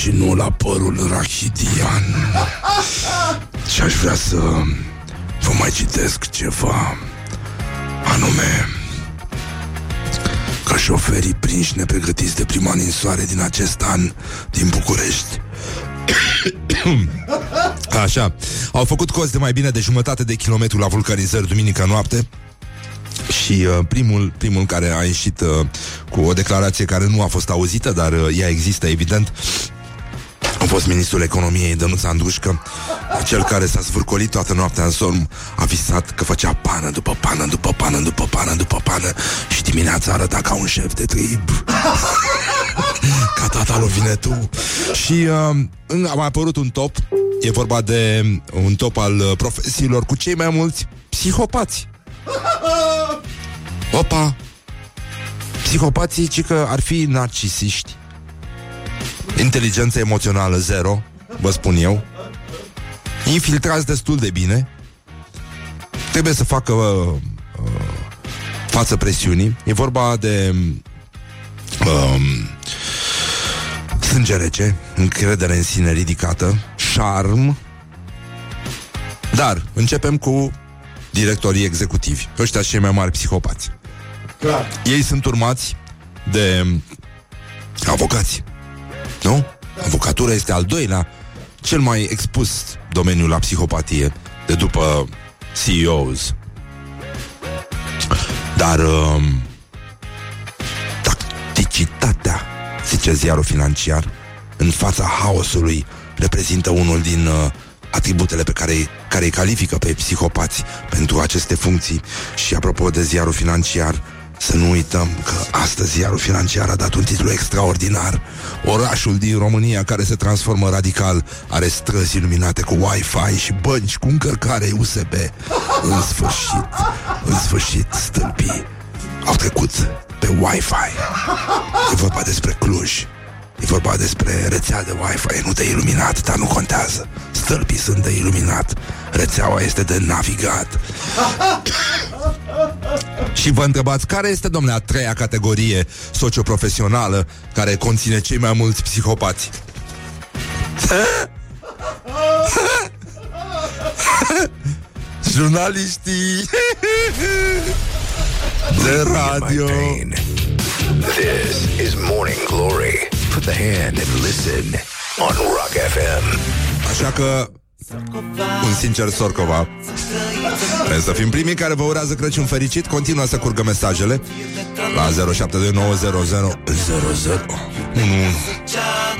Și nu la părul rachidian. Și aș vrea să vă mai citesc ceva. Anume, că șoferii prinși nepregătiți de prima ninsoare din acest an din București. Așa. Au făcut cost de mai bine de jumătate de kilometru la vulcanizări duminică noapte și uh, primul, primul care a ieșit uh, cu o declarație care nu a fost auzită, dar uh, ea există, evident, a fost ministrul economiei Dănuț Andrușcă Cel care s-a zvârcolit toată noaptea în somn A visat că făcea pană după pană După pană, după pană, după pană Și dimineața arăta ca un șef de trib. Ca tata lui Vinetu. Și uh, a mai apărut un top. E vorba de un top al uh, profesiilor Cu cei mai mulți psihopați. Opa! Psihopații, ci că ar fi narcisiști Inteligență emoțională zero, vă spun eu. Infiltrați destul de bine. Trebuie să facă uh, uh, față presiunii. E vorba de um, sânge rece, încredere în sine ridicată, șarm. Dar începem cu directorii executivi. Ăștia cei mai mari psihopați. Clar. Ei sunt urmați de avocați. Nu? Avocatura este al doilea cel mai expus domeniu la psihopatie de după CEOs. Dar um, tacticitatea, zice ziarul financiar, în fața haosului reprezintă unul din uh, atributele pe care, care îi califică pe psihopați pentru aceste funcții. Și apropo de ziarul financiar, să nu uităm că astăzi iarul financiar a dat un titlu extraordinar. Orașul din România care se transformă radical are străzi iluminate cu Wi-Fi și bănci cu încărcare USB. În sfârșit, în sfârșit, stâlpii au trecut pe Wi-Fi. E vorba despre Cluj. E vorba despre rețea de Wi-Fi, nu de iluminat, dar nu contează. Stâlpii sunt de iluminat, rețeaua este de navigat. Și vă întrebați care este, domnule, a treia categorie socioprofesională care conține cei mai mulți psihopați? Jurnaliștii de radio. This is Morning Glory. Put the hand and listen on Rock FM. Așa că un sincer Sorcova Trebuie să fim primii care vă urează Crăciun fericit. Continuă să curgă mesajele La 072900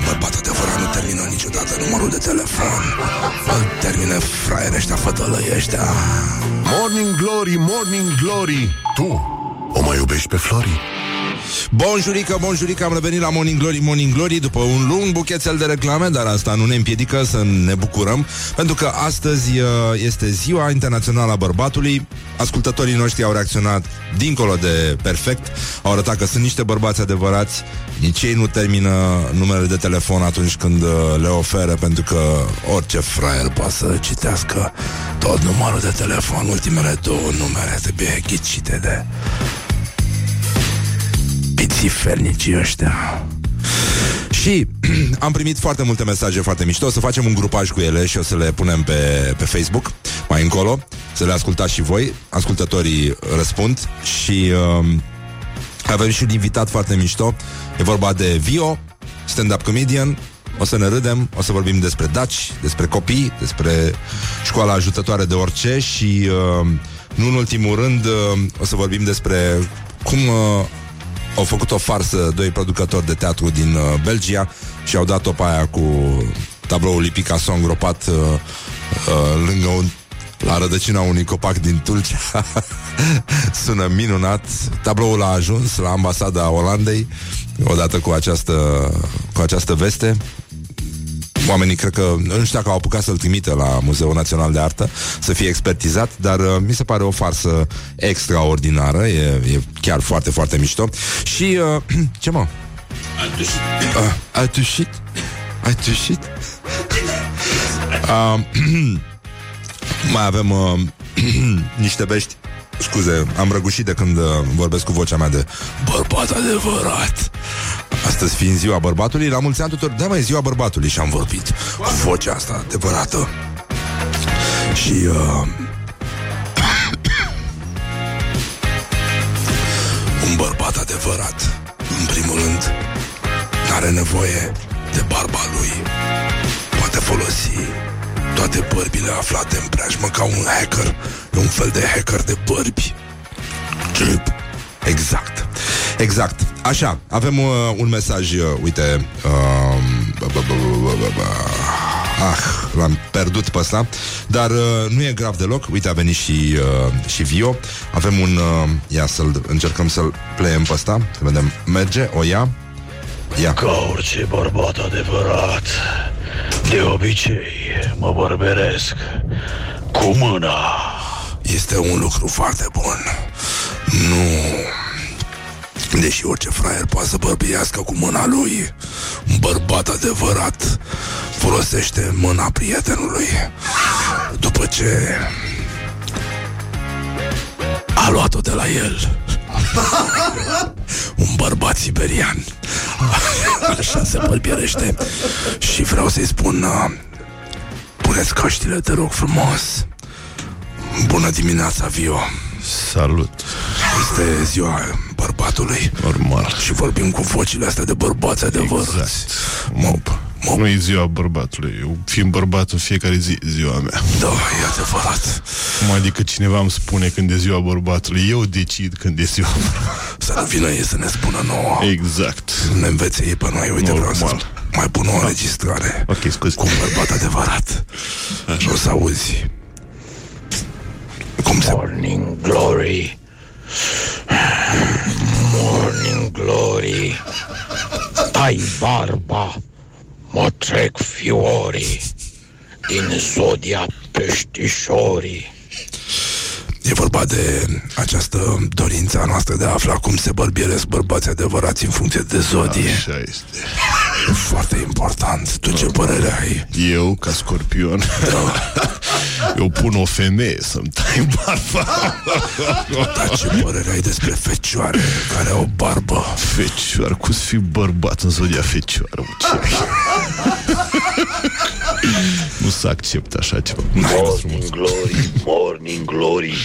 Bărbat adevărat nu termină niciodată numărul de telefon. Îl termină fraiere ăștia, fătălăi ăștia. Morning Glory, Morning Glory. Tu o mai iubești pe Flori? Bonjurică, bonjurică, am revenit la Morning Glory, Morning Glory După un lung buchețel de reclame Dar asta nu ne împiedică să ne bucurăm Pentru că astăzi uh, este ziua internațională a bărbatului. Ascultătorii noștri au reacționat dincolo de perfect Au arătat că sunt niște bărbați adevărați Nici ei nu termină numele de telefon atunci când uh, le oferă Pentru că orice fraier poate să citească tot numărul de telefon Ultimele două numere trebuie ghicite de pițifernicii ăștia. Și am primit foarte multe mesaje foarte mișto. O să facem un grupaj cu ele și o să le punem pe, pe Facebook Mai încolo Să le ascultați și voi. Ascultătorii răspund Și uh, avem și un invitat foarte mișto. E vorba de Vio Stand-up comedian. O să ne râdem, o să vorbim despre daci, despre copii, despre școala ajutătoare de orice și, uh, nu în ultimul rând, uh, o să vorbim despre cum uh, au făcut o farsă doi producători de teatru din uh, Belgia și au dat-o pe aia cu tabloul lui Picasso îngropat uh, uh, lângă un la rădăcina unui copac din Tulcea. Sună minunat. Tabloul a ajuns la ambasada Olandei Odată cu această Cu această veste Oamenii cred că, nu știu dacă au apucat să-l trimită la Muzeul Național de Artă Să fie expertizat Dar uh, mi se pare o farsă extraordinară E, e chiar foarte, foarte mișto Și, uh, ce mă? Uh, ai tușit? Ai tușit? Uh, mai avem uh, niște bești Scuze, am răgușit de când uh, vorbesc cu vocea mea de bărbat adevărat. Astăzi fiind ziua bărbatului, la mulți ani tuturor, da mai ziua bărbatului și am vorbit cu vocea asta adevărată. Și uh, un bărbat adevărat, în primul rând, are nevoie de barba lui. Poate folosi toate bărbile aflate în preajmă ca un hacker. E un fel de hacker de bărbi. Chip. Exact. Exact. Așa, avem uh, un mesaj, uh, uite, uh, bă, bă, bă, bă, bă, bă. Ah, l-am pierdut pe ăsta Dar uh, nu e grav deloc Uite, a venit și, uh, și Vio Avem un... Uh, ia să-l încercăm să-l pleiem pe ăsta Să vedem, merge, o ia Ia. Ca orice bărbat adevărat De obicei mă bărberesc Cu mâna. Este un lucru foarte bun. Nu. Deși orice fraier poate să bărbiască cu mâna lui Un bărbat adevărat Folosește mâna prietenului. După ce A luat-o de la el Un bărbat siberian. Așa se bărbierește Și vreau să-i spun uh, Puneți căștile, te rog frumos. Bună dimineața, Vio. Salut. Este ziua bărbatului. Normal. Și vorbim cu vocile astea de bărbați adevărați. Exact. Mop, mop Nu e ziua bărbatului. Eu fiind bărbat în fiecare zi e ziua mea. Da, e adevărat. Cum adică cineva îmi spune când e ziua bărbatului Eu decid când e ziua Să nu vină ei să ne spună nouă. Exact. Ne învețe ei pe noi. Uite, vreau să Normal. mai pun o înregistrare. Ok, scuze. Cu un bărbat adevărat. Și o să auzi. Cum se... Morning Glory. Morning Glory. Tai barba Mă trec fiorii Din zodia peștișorii E vorba de această dorință a noastră de a afla cum se bărbieresc bărbații adevărați în funcție de zodie. Așa este E foarte important. Tu ce părere ai? Eu, ca scorpion Eu pun o femeie să-mi tai barba Dar ce părere ai despre fecioare care au barbă? Fecioară, cum să fii bărbat în zodia fecioară mă, ce ai? Nu se acceptă așa ceva Morning Glory Morning Glory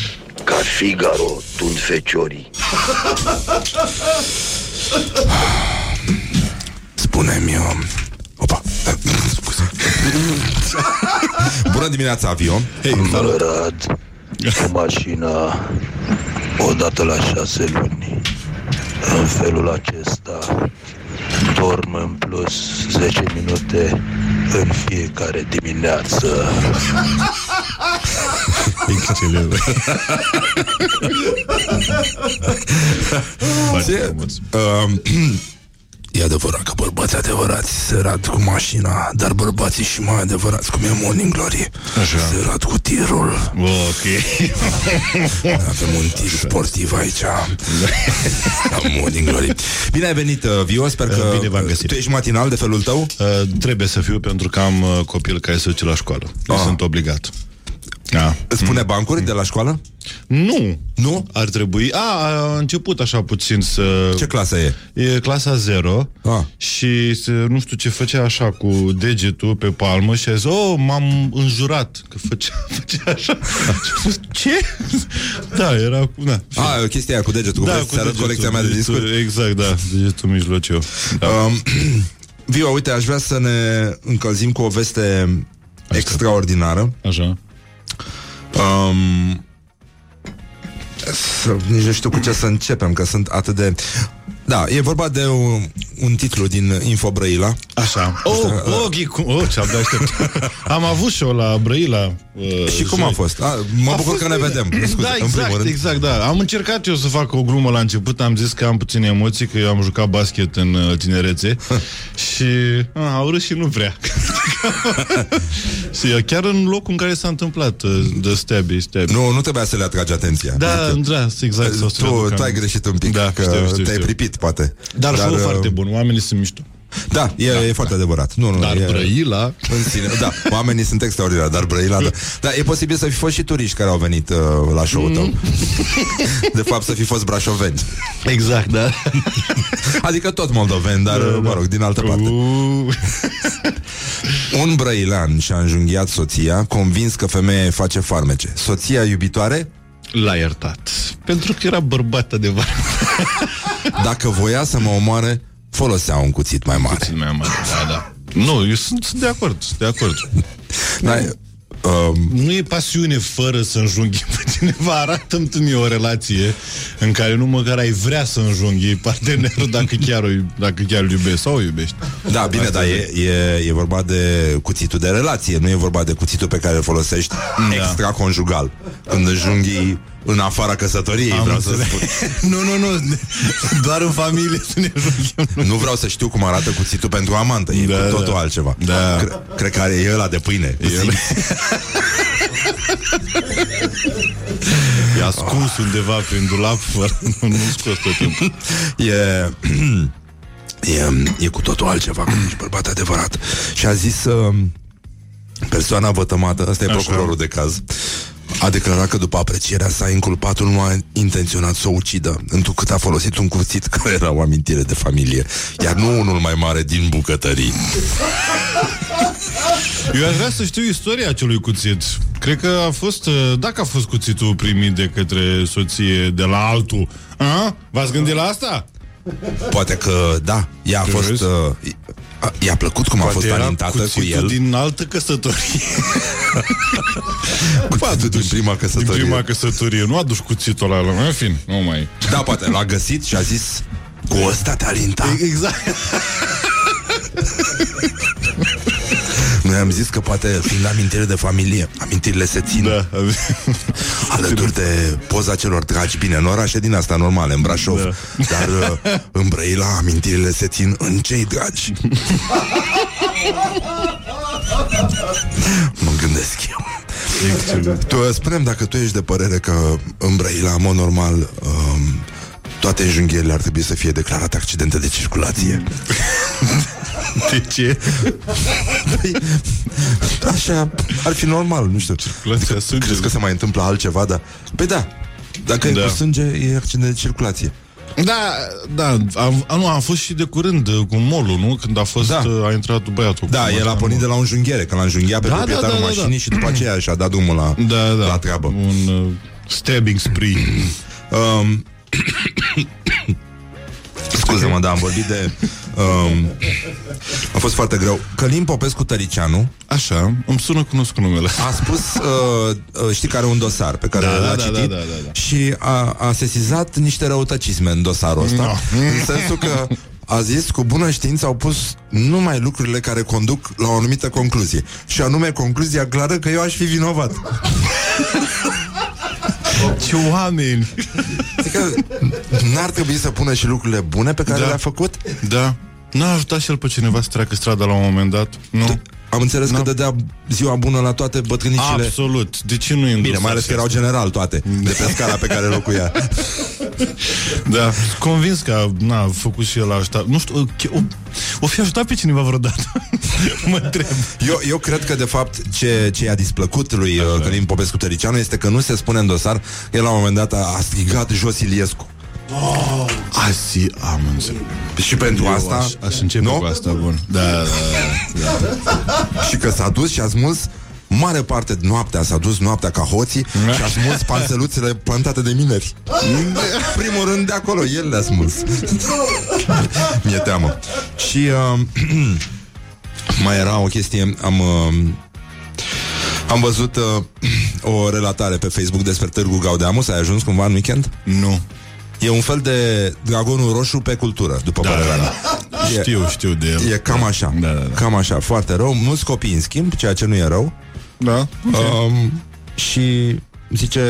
Ca Figaro tund feciorii Spune-mi... uh, Opa, scuze. Bună dimineața, Avio. Hei, Am călărat cu mașina odată la șase luni. În felul acesta dorm în plus 10 minute în fiecare dimineață. Excelent. Foarte Ce? frumos. Um, E adevărat că bărbații adevărați se rad cu mașina Dar bărbații și mai adevărați cum e Morning Glory Așa. Se rad cu tirul Ok. Avem un tir sportiv aici La Morning Glory Bine ai venit, uh, Vio, sper că Uh, bine v-am găsit. Tu ești matinal de felul tău? Uh, trebuie să fiu pentru că am uh, copil care se duce la școală. Deci Ah. sunt obligat. Da. Îți pune bancuri de la școală? Nu. Nu? Ar trebui... A, a început așa puțin să... Ce clasă e? E clasa 0 Ah. și se, nu știu ce făcea așa cu degetul pe palmă și a zis, oh, m-am înjurat că făcea, făcea așa. Și am spus, ce? da, era cu... Da, A, chestia aia cu degetul da, da, Să arăt colecția mea de degetul, discuri Exact, da, degetul mijlociu. Da. um, Vio, uite, aș vrea să ne încălzim cu o veste extraordinară Așa. Um, să, nici nu știu cu ce să începem, că sunt atât de... Da, e vorba de un, un titlu din Info Brăila. Așa. Oh, oh, ghicu... oh ce abia aștept. Am avut și eu la Brăila. Uh, Și cum a joi. fost? A, mă A bucur fost că ne bine. vedem. Scuze, da, în primul exact, rând. exact, da. Am încercat eu să fac o glumă la început, am zis că am puține emoții, că eu am jucat basket în uh, tinerețe și a, au râs și nu vrea. și uh, chiar în locul în care s-a întâmplat uh, de stebi, stebi. Nu, nu trebuia să le atragi atenția. Da, Adică, da, exact. sau să tu, readuc tu ai aminte. greșit un pic, Da, că știu, știu, te-ai știu. pripit, poate. Dar, Dar show uh, foarte bun, oamenii sunt mișto. Da, e, e foarte adevărat. Nu, nu, Dar e, Brăila... În sine, da, oamenii sunt extraordinari, dar Brăila, da. da. e posibil să fi fost și turiști care au venit uh, la show-ul tău. De fapt, să fi fost brașoveni. Exact, da. Adică tot moldoveni, dar, uh, mă rog, din altă parte. Uh, Un brăilean și-a înjunghiat soția, convins că femeia face farmece. Soția iubitoare, L-a iertat. Pentru că era bărbat adevărat. dacă voia să mă omoare, folosea un cuțit mai mare. Puțin mai mare, da, da. Nu, eu sunt, sunt de acord, sunt de acord. Da, um, Nu e pasiune fără să înjunghi pe cineva. Arată-mi tu mie o relație în care nu măcar ai vrea să înjunghi partenerul dacă chiar, o, dacă chiar îl iubești sau o iubești. da, bine, dar e, e, e vorba de cuțitul de relație, nu e vorba de cuțitul pe care îl folosești Da. extraconjugal. Când înjunghi în afara căsătoriei, Am vreau să înțeles. spun. nu, nu, nu. Doar în familie să ne înjunghim. Nu vreau să știu cum arată cuțitul pentru amantă, e Da, cu totul da. altceva. Da. Cre- cred că are e ăla de pâine. cu El- simț. E ascuns undeva prin dulap fără, nu, nu scos tot timpul. E, e, e cu totul altceva Când ești bărbat adevărat Și a zis uh, Persoana vătămată Ăsta e Așa. procurorul de caz a declarat că după aprecierea sa inculpatul nu a intenționat să o ucidă, întrucât a folosit un cuțit care era o amintire de familie, iar nu unul mai mare din bucătării. Eu aș vrea să știu istoria acelui cuțit. Cred că a fost, uh, dacă a fost cuțitul primit de către soție de la altul. A? V-ați gândit la asta? Poate că, da, ea a Ce fost... vezi? Uh, a- i-a plăcut cum a fost era alintată cu cuțitul el. din altă căsătorie. Cuțitul din prima din căsătorie. prima căsătorie. Nu a dus cuțitul ăla. În fin, nu mai... Da, poate l-a găsit și a zis Cu ăsta te alinta Exact. Noi am zis că poate fiind amintire de familie Amintirile se țin Da. Alături de poza celor dragi Bine, în orașe din asta normale În Brașov Da. Dar uh, în Brăila amintirile se țin În cei dragi Mă gândesc eu Excelent. Tu uh, spune dacă tu ești de părere că în Brăila, în mod normal, um, toate înjunghierile ar trebui să fie declarate accidente de circulație. De ce? Păi, Așa, ar fi normal, nu știu. Circulația sângelui. Crezi că se mai întâmplă altceva, da? Păi da, dacă e Da. cu sânge, e accident de circulație. Da, da, am, a, nu, a fost și de curând uh, cu molul, nu? Când a fost, Da. uh, a intrat băiatul. Da, cu el a mașina, pornit nu? de la un junghiere, că l-a înjunghiat pe Da, proprietarul da, da, da, mașinii da. și după aceea și-a dat drumul la, Da, da. la treabă. Un uh, stabbing spree. Um, Scuze-mă, da, am vorbit de... Um, a fost foarte greu. Călin Popescu Tăricianu Așa, îmi sună cunoscut numele. a spus, uh, uh, știi că are un dosar pe care Da, l-a da, da, citit da, da, da. și a, a sesizat niște răutăcisme în dosarul ăsta, No. în sensul că a zis cu bună știință au pus numai lucrurile care conduc la o anumită concluzie. Și anume concluzia clară că eu aș fi vinovat. Ce oameni! Adică n-ar trebui să pună și lucrurile bune pe care Da. le-a făcut? Da. N-a ajutat și el pe cineva să treacă strada la un moment dat? Nu? Am înțeles Nu. că dădea ziua bună la toate bătrânicile. Absolut. De ce nu e Bine, mai ales că erau general toate de pe scara pe care locuia. Da, convins că n-a făcut și el ajutat. Nu știu, o, o, o fi ajutat pe cineva vreodată? mă întreb. Eu, eu cred că, de fapt, ce, ce i-a displăcut lui uh, Călin Popescu Tăricianu este că nu se spune în dosar că el la un moment dat a, a strigat jos Iliescu. Asi, am înțeles. Și pentru Eu asta... aș, aș începe nu? cu asta, bun. Da, da, da. Și că s-a dus și a smuls mare parte de noaptea S-a dus noaptea ca hoții Și a smuls panseluțele plantate de mineri Primul rând de acolo El le-a smuls Mi-e teamă Și uh, Mai era o chestie Am uh, am văzut uh, o relatare pe Facebook despre Târgu Gaudeamus. Ai ajuns cumva în weekend? Nu. E un fel de dragonul roșu pe cultură, după Da, părerea da, mea. E- Știu, știu de el. E cam așa. Da, da, da. Cam așa, foarte rău. Mulți copii în schimb, ceea ce nu e rău. Da. Um, și zice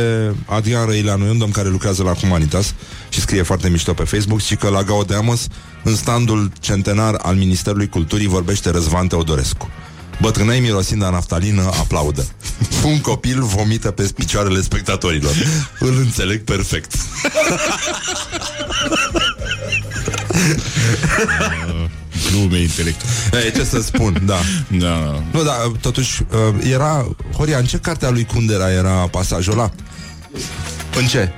Adrian Răileanu, e un domn care lucrează la Humanitas și scrie foarte mișto pe Facebook și că la Gaudeamus, în standul centenar al Ministerului Culturii, vorbește Răzvan Teodorescu. Bătrânei mirosind a naftalină aplaudă. Un copil vomită pe picioarele spectatorilor. Îl înțeleg perfect. Glume intelectuale. Ei, ce să spun, da. Da, da. Nu, da, totuși, uh, era... Horia, în ce cartea lui Kundera era pasajul ăla? În ce?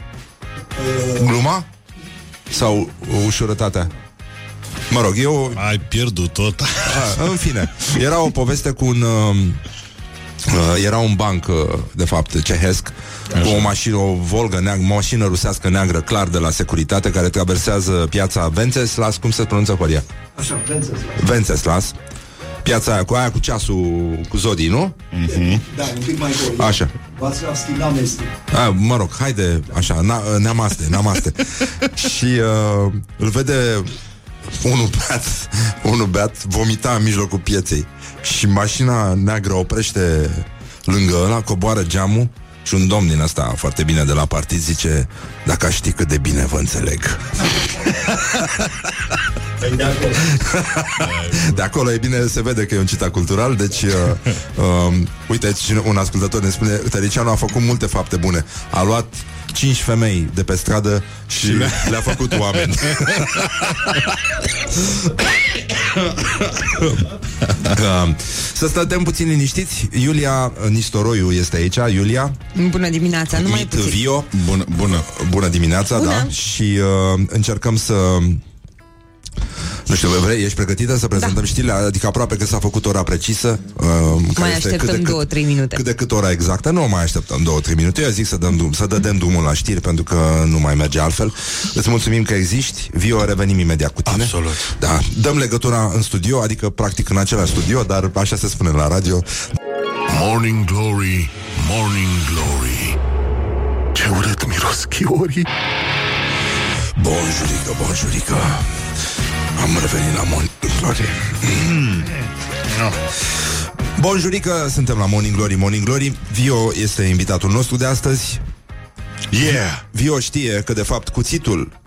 Gluma? Sau ușurătatea? Mă rog, eu... Ai pierdut tot. A, în fine, era o poveste cu un... Uh, uh, era un banc, uh, de fapt, cehesc, cu o mașină, o Volga neagră, o mașină rusească neagră, clar de la securitate, care traversează piața Venceslas, cum se pronunță Horia? Așa, Venceslas. Venceslas. Piața aia cu aia cu ceasul cu zodii, nu? Da, un pic mai încolo. Așa. Václavský náměstí. A, mă rog, haide, așa, na, neamaste, neamaste. și uh, îl vede unul beat, unul beat vomita în mijlocul pieței. Și mașina neagră oprește lângă ăla, coboară geamul și un domn din ăsta foarte bine de la partid zice Dacă aș ști cât de bine vă înțeleg. De acolo. E bine, se vede că e un citat cultural Deci, uh, uh, uite, cine- un ascultător ne spune Tăricianu a făcut multe fapte bune. A luat cinci femei de pe stradă și le-a, le-a făcut oameni. Uh, Să stăm puțin liniștiți. Iulia Nistoroiu este aici. Iulia? Bună dimineața, numai Mit puțin. Vio? Bună, bună. Bună dimineața, Bună. da. Și uh, încercăm să nu știu, vrei, ești pregătită să prezentăm da. știrile? Adică aproape că s-a făcut ora precisă uh, care Mai este așteptăm cât de cât- două, trei minute. Cât de cât ora exactă? Nu mai așteptăm două, trei minute. Eu zic să dăm, drum, să dădem drumul la știri Pentru că nu mai merge altfel. Îți mulțumim că existi. Vio, revenim imediat cu tine. Absolut. Da, dăm legătura în studio Adică practic în același studio Dar așa se spune la radio. Morning Glory, Morning Glory. Ce urât miros chiorii. Bonjurică, bonjurică Am revenit la Morning Glory. Bonjurică, suntem la Morning Glory, Morning Glory Vio este invitatul nostru de astăzi. Yeah! Vio știe că de fapt cuțitul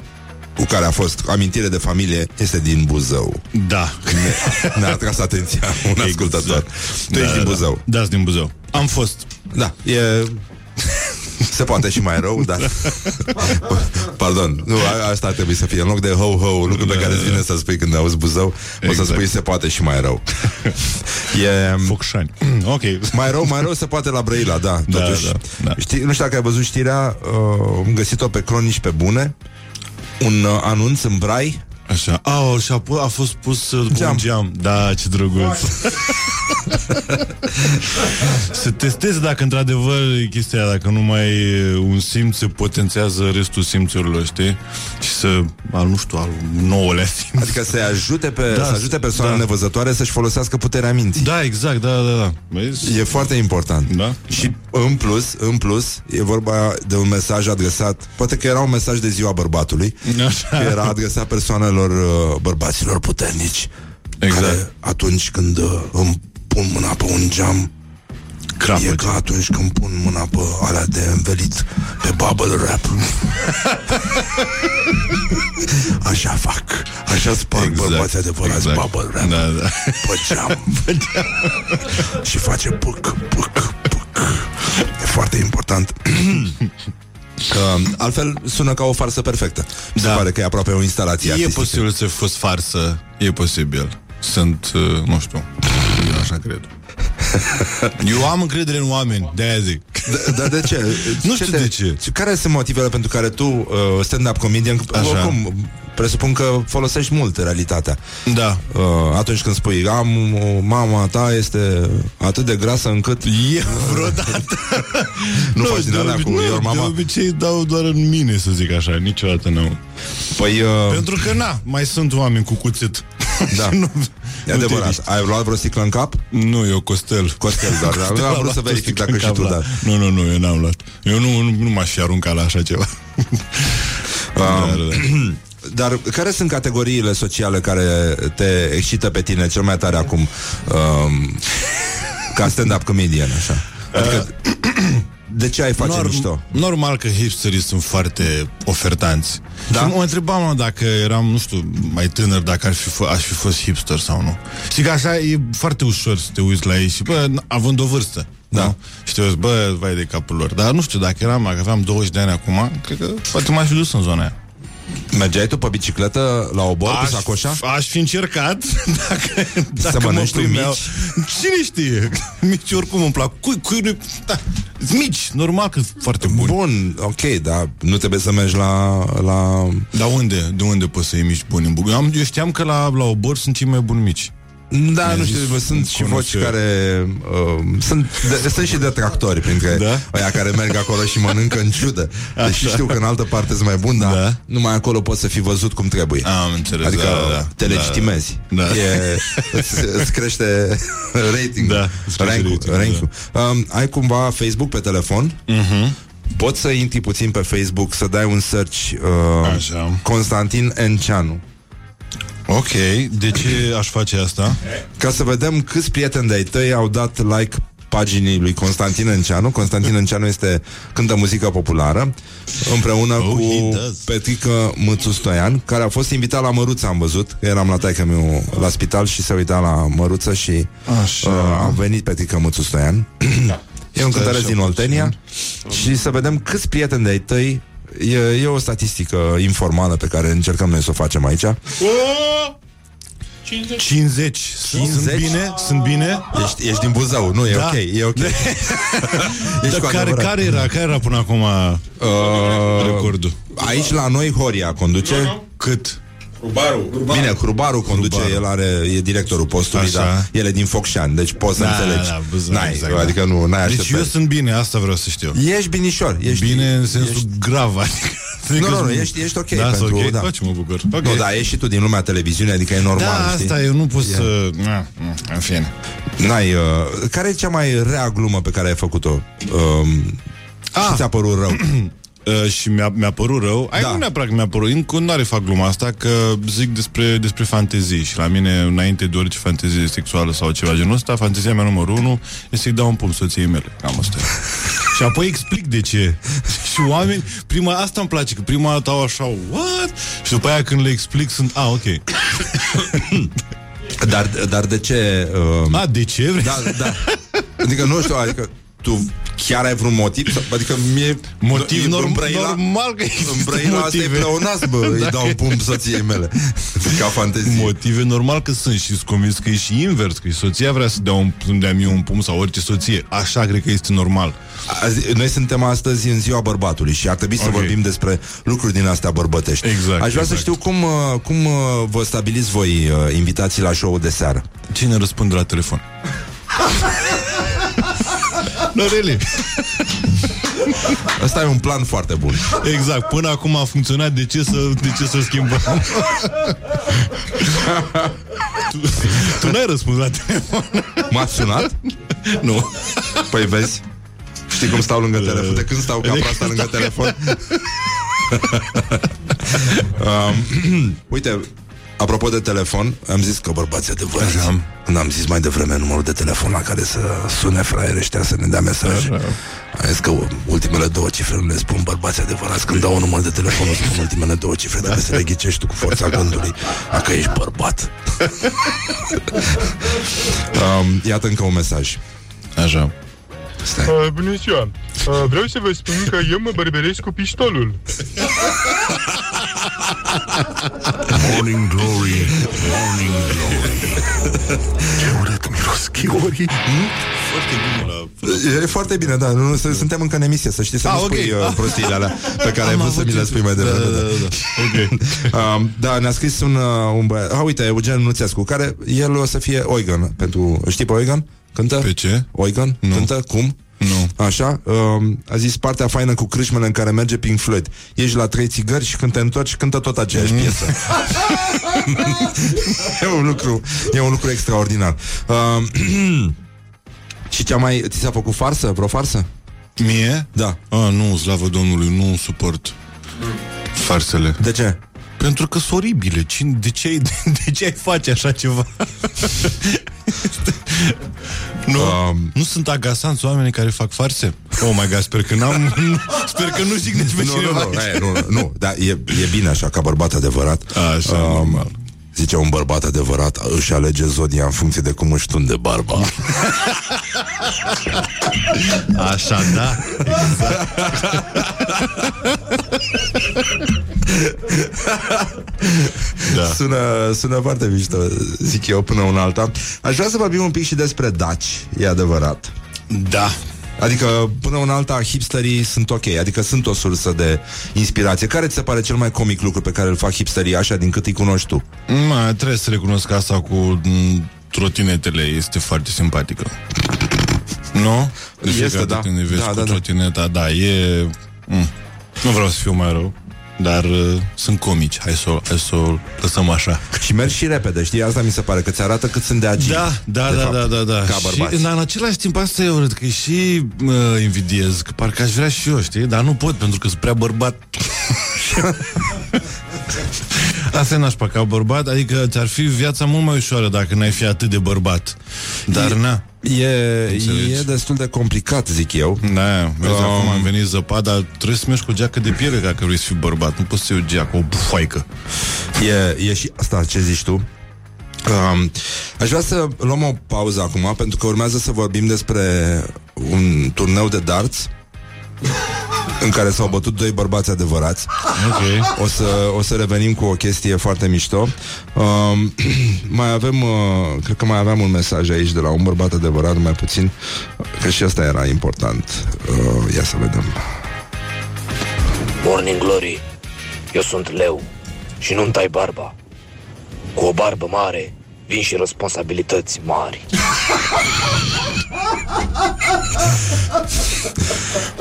cu care a fost amintire de familie este din Buzău. Da. Ne-a atras atenția un ascultător. Tu ești din Buzău. Da, sunt din Buzău. Am fost. Da, e... Se poate și mai rău, dar... Pardon, nu, a- asta ar trebui să fie în loc de ho-ho, lucru pe care îți vine să spui când auzi Buzău, o să Exact. spui se poate și mai rău. E... Focșani. ok. Mai rău, mai rău se poate la Brăila, da, Da, totuși. da, da. Știi, nu știu dacă ai văzut știrea, uh, am găsit-o pe Cronici pe bune, un uh, anunț în brai, Așa. A, și a, pu- a fost pus uh, după Geam. un geam. Da, ce drăguț. se testeze dacă într-adevăr e chestia aia, dacă nu mai e un simț se potențează restul simțurilor, știi? Și să, al, nu știu, al nouălea simț. adică să ajute, pe, Da, să ajute persoanele da. nevăzătoare să-și folosească puterea minții. Da, exact, da, da, da. Vezi? E foarte important. Da? Și în plus, în plus, e vorba de un mesaj adresat, poate că era un mesaj de ziua bărbatului, Așa. că era adresat persoanelor uh, bărbaților puternici, Exact. care atunci când uh, îmi pun mâna pe un geam, Crapă, E ca atunci când pun mâna pe alea de învelit pe bubble wrap. Așa fac. Așa sparg exact, bărbații adevărați exact. bubble wrap. Da, da. Pe geam. Și face puc, puc, puc. E foarte important. Că altfel sună ca o farsă perfectă. Mi se Da. pare că e aproape o instalație E artistică. posibil să fi fost farsă, e posibil. Sunt, uh, nu știu, eu așa cred. Eu am încredere în oameni, de-aia zic. Dar de ce? Nu știu te- de ce. Care sunt motivele pentru care tu, uh, stand-up comedian, Așa. oricum, presupun că folosești mult realitatea. Da. Uh, atunci când spui, am, o- mama ta este atât de grasă încât... E vreodată. Nu, faci din de, alea obi- cu nu, your de mama? obicei dau doar în mine, să zic așa, niciodată nu. Păi, uh, Pentru că, na, mai sunt oameni cu cuțit. Da. Și nu, e nu te adevărat. riști. Ai luat vreo sticlă în cap? Nu, eu Costel. Costel, doar. Costel Am a vrut luat să o verific sticlă dacă în și cap tu, la- da. Nu, nu, nu, eu n-am luat. Eu nu, nu, nu m-aș fi aruncat la așa ceva. Um, Dar care sunt categoriile sociale care te excită pe tine cel mai tare acum um, ca stand-up comedian, așa? Adică, de ce ai face Norm- mișto? Normal că hipsterii sunt foarte ofertanți. Da? Și mă întrebam mă, dacă eram, nu știu, mai tânăr, dacă aș fi, f- aș fi fost hipster sau nu. Și că așa e foarte ușor să te uiți la ei și, bă, n- având o vârstă. Da. Nu? Și te uiți, bă, vai de capul lor. Dar nu știu, dacă eram, dacă aveam 20 de ani acum, cred că poate m-aș fi dus în zona aia. Mergeai tu pe bicicletă la obor cu sacoșa? aș fi încercat dacă, dacă mă mănânci tu primeau. Cine știe? Mici oricum îmi plac. Cui, cui nu da. Mici, normal că sunt foarte buni. Bun, ok, dar nu trebuie să mergi la... la... Dar unde? De unde poți să iei mici buni în București? Eu, am, eu știam că la, la obor sunt cei mai buni mici. Da, Mi-a nu zis știu, bă, sunt un și voci cunoscut. care uh, sunt, de, sunt și detractori printre Da? aia care merg acolo și mănâncă în ciudă. Deși știu că în altă parte sunt mai bun, dar Da. numai acolo poți să fii văzut cum trebuie. Am înțeles, Adică da, da, te da, legitimezi. da. E, îți, îți crește rating Da, îți crește rank-ul, rating-ul, rank-ul. Um, Ai cumva Facebook pe telefon? Mhm. Poți să intri puțin pe Facebook Să dai un search uh, Așa. Constantin Enceanu Ok, de ce aș face asta? Ca să vedem câți prieteni de-ai tăi Au dat like paginii lui Constantin Enceanu Constantin Enceanu este Cântă muzică populară Împreună Oh, cu he does. Petrică Mățu Stoian Care a fost invitat la Măruță Am văzut că eram la taică meu la spital Și se uita la Măruță Și Așa. uh, a venit Petrică Mățu Stoian E un Stai cântăreț așa din Oltenia puțin. Și să vedem câți prieteni de-ai tăi E, e o statistică informală pe care încercăm noi să o facem aici 50. 50? Sunt bine? Sunt bine? Ești, ești din Buzău, nu, e Da. ok, e ok Ești Dar cu care, adevărat. care, era, care era până acum uh, recordul? Aici la noi Horia conduce Cât? Bine, Hrubaru conduce, Hrubaru. el are, e directorul postului, Așa. dar el e din Focșani, deci poți să Da, înțelegi. da, Buzău, n-ai, exact, adică da. nu, n-ai Deci așteptări. eu sunt bine, asta vreau să știu. Ești binișor, ești Bine în sensul ești... grav, adică... Nu, nu, nu, ești, ești ok da, pentru... ok, Da. Face, mă bucur. Ok. Nu, da, ești și tu din lumea televiziunii, adică e normal, Da, știi? asta eu nu pot să... Na, na, În fine. N-ai, uh, care e cea mai rea glumă pe care ai făcut-o? Um, Ah. Și ți-a părut rău? Uh, și mi-a, mi-a părut rău. Ai Da. da. nu neapărat că mi-a părut. În continuare fac gluma asta că zic despre, despre fantezii și la mine, înainte de orice fantezie sexuală sau ceva genul ăsta, fantezia mea numărul unu este să-i dau un pumn soției mele. Cam asta e. și apoi explic de ce. și oameni, prima, asta îmi place, că prima dată au așa, what? Și după aia când le explic sunt, a, ok. Dar, dar de ce... Uh, A, de ce vrei? Da, da. Adică nu știu, adică tu chiar ai vreun motiv? Sau- Adică mie... Motiv în norm, Brăila- normal că În există Brăila asta e motive. pleonas, bă, îi dau un pumn soției mele. Ca fantezie. Motive normal că sunt și sunt convins că e și invers, că soția vrea să dea, un, să-mi dea mie un pumn sau orice soție. Așa cred că este normal. Azi, noi suntem astăzi în ziua bărbatului și ar trebui să Ok. vorbim despre lucruri din astea bărbătești. Exact, Aș vrea exact. să știu cum, uh, cum uh, vă stabiliți voi uh, invitații la show de seară. Cine răspunde la telefon? no, really. Asta e un plan foarte bun. Exact, până acum a funcționat, de ce să, de ce să schimbăm? tu, tu n-ai răspuns la telefon? M-ați sunat? Nu. Păi vezi? Știi cum stau lângă telefon? De când stau De capra când asta lângă stau- telefon? um, uite, Apropo de telefon, am zis că bărbații adevărați. Așa. Când am zis mai devreme numărul de telefon la care să sune fraierii ăștia să ne dea mesaj. Am zis că ultimele două cifre nu le spun bărbații adevărați. Când dau un număr de telefon, îți spun ultimele două cifre, dacă să le ghicești tu cu forța gândului, dacă ești bărbat. um, iată încă un mesaj. Așa. Stai. Uh, bună ziua! Uh, vreau să vă spun că eu mă bărberesc cu piștolul. Morning Glory, Morning Glory. Ce urât miros chiorii. Foarte bine la... E foarte bine, da. Nu, să- suntem încă în emisie, să știi să Ah, nu ok. spui uh, prostiile alea pe care ai Am vrut să avut mi le spui mai devreme. Da, da, da, da. um, da, ne-a scris un, uh, un băiat. Ah, uite, Eugen Nuțescu, care el o să fie Oigan pentru... Știi pe Oigan? Cântă? Pe ce? Oigan? Nu. Cântă? Cum? Nu. Așa, um, a zis partea faină cu crâșmele în care merge Pink Floyd. Ești la trei țigări și când te întorci, cântă tot aceeași Mm. piesă. e un lucru, e un lucru extraordinar. Um, și cea mai... Ți s-a făcut farsă? Vreo farsă? Mie? Da. A, nu, slavă Domnului, nu suport farsele. De ce? Pentru că sunt oribile. Cine, de, ce ai, de ce ai face așa ceva? nu, um, nu sunt agasanți oamenii care fac farse? Oh my god, sper că n-am... nu, sper că nu jignești pe Nu, nu, cineva. nu, aia, nu, nu, nu, dar e, e bine așa, ca bărbat adevărat. Așa, normal. Zice un bărbat adevărat își alege zodia în funcție de cum își tunde barba. Așa, da. da. sună, sună foarte mișto, zic eu, până una alta. Aș vrea să vorbim un pic și despre daci, e adevărat. Da. Adică, până una alta, hipsterii sunt ok, adică sunt o sursă de inspirație. Care ți se pare cel mai comic lucru pe care îl fac hipsterii așa din cât îi cunoști tu? Ma, trebuie să recunosc că asta cu m, trotinetele este foarte simpatică. Nu? De Este, fiecare da. dată Când îi vezi Da, cu da, da. trotineta, da, e... M, nu vreau să fiu mai rău, dar uh, sunt comici. Hai să, o- hai să o lăsăm așa. Și mergi și repede, știi? Asta mi se pare, că ți arată cât sunt de agili. Da, da, de da, fapt, da, da, da. Ca bărbați. Și dar în același timp asta e urât, că și uh, invidiez, că parcă aș vrea și eu, știi? Dar nu pot, pentru că sunt prea bărbat. Asta e nașpa ca bărbat, adică ți-ar fi viața mult mai ușoară dacă n-ai fi atât de bărbat. Dar na. E, Înțelegi. e destul de complicat, zic eu. Da, vezi, Um, acum am venit zăpada, trebuie să mergi cu geacă de piele dacă vrei să fii bărbat. Nu poți să iei o geacă, o bufoaică. E, e și asta ce zici tu. Um, aș vrea să luăm o pauză acum pentru că urmează să vorbim despre un turneu de darts în care s-au bătut doi bărbați adevărați. Ok. O să, o să revenim cu o chestie foarte mișto. Um, mai avem, uh, cred că mai aveam un mesaj aici de la un bărbat adevărat, mai puțin, că și asta era important. Uh, ia să vedem. Morning Glory, eu sunt leu și nu-mi tai barba. Cu o barbă mare vin și responsabilități mari.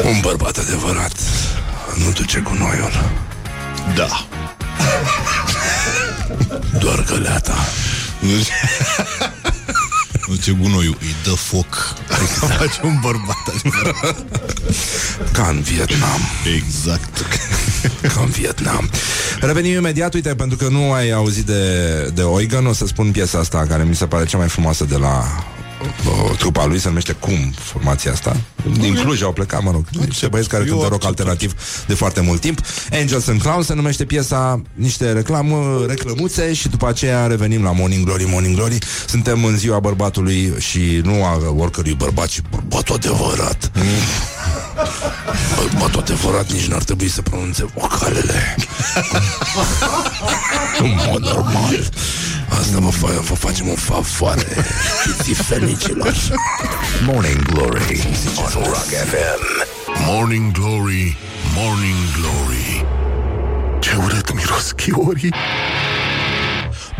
Un bărbat adevărat nu duce cu noiul. Da. Doar găleata. Nu Nu ce gunoiul, îi dă foc. Exact. Face un bărbat adevărat. Ca în Vietnam. Exact. Ca în Vietnam. Revenim imediat, uite, pentru că nu ai auzit de, de Oigan, o să spun piesa asta care mi se pare cea mai frumoasă de la uh, trupa lui, se numește Cum, formația asta. Din Cluj au plecat, mă rog, niște băieți care cântă rock alternativ de foarte mult timp. Angels and Clowns se numește piesa, niște reclamă, reclămuțe și după aceea revenim la Morning Glory, Morning Glory. Suntem în ziua bărbatului și nu a oricărui bărbat, ci bărbatul adevărat. Bărbatul adevărat nici n-ar trebui să pronunțe vocalele. în mod normal. Asta vă, fa- vă facem o favoare fenicilor. Morning Glory on Rock FM. Morning Glory, Morning Glory. Ce urât miros chiorii.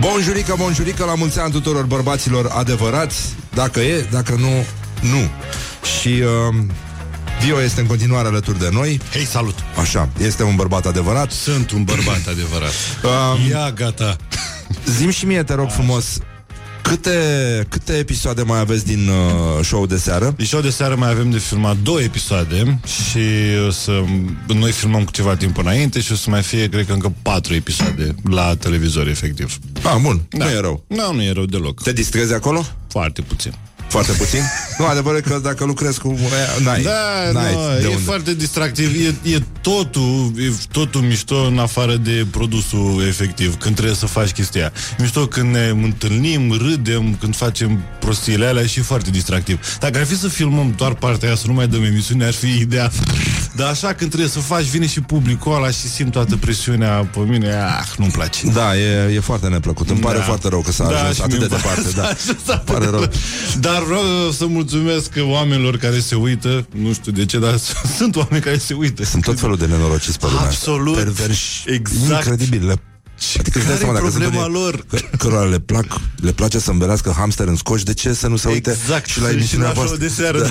Bonjurică, bonjurică, la mulți ani tuturor bărbaților adevărați Dacă e, dacă nu, nu Și uh, Vio este în continuare alături de noi Hei, salut! Așa, este un bărbat adevărat Sunt un bărbat adevărat. Um, Ia, gata. Zim și mie, te rog frumos Cât Câte, câte episoade mai aveți din uh, show de seară? Din show de seară mai avem de filmat două episoade și o să, noi filmăm cu ceva timp înainte și o să mai fie, cred că încă patru episoade la televizor, efectiv. Ah, bun, da. nu e rău. Nu, nu e rău deloc. Te distrezi acolo? Foarte puțin. Foarte puțin? nu, adevărul e că dacă lucrezi cu n-ai, Da, n-ai nu, de e unde. foarte distractiv. E, e totul, e totul mișto în afară de produsul efectiv, când trebuie să faci chestia aia. Mișto când ne întâlnim, râdem, când facem prostiile alea și e foarte distractiv. Dacă ar fi să filmăm doar partea aia, să nu mai dăm emisiune, ar fi ideea. Dar așa când trebuie să faci, vine și publicul ăla și simt toată presiunea pe mine, ah, nu-mi place. Da, e, e foarte neplăcut. Îmi pare Da. foarte rău că s-a Da, ajuns și atât de mie îmi departe. Da. S-a Pare rău. Dar vreau să mulțumesc oamenilor care se uită, nu știu de ce, dar sunt oameni care se uită. Sunt tot felul de nenorociți pe lumea asta. Absolut. Perverși. Exact. Incredibil. Le... Adică îți dai care seama, e dacă sunt problema unii lor? că- Cărora le, plac, le place să îmbelească hamster în scoci, de ce să nu se uite Exact. și la Și emisiunea la show voastră? de seară. Da.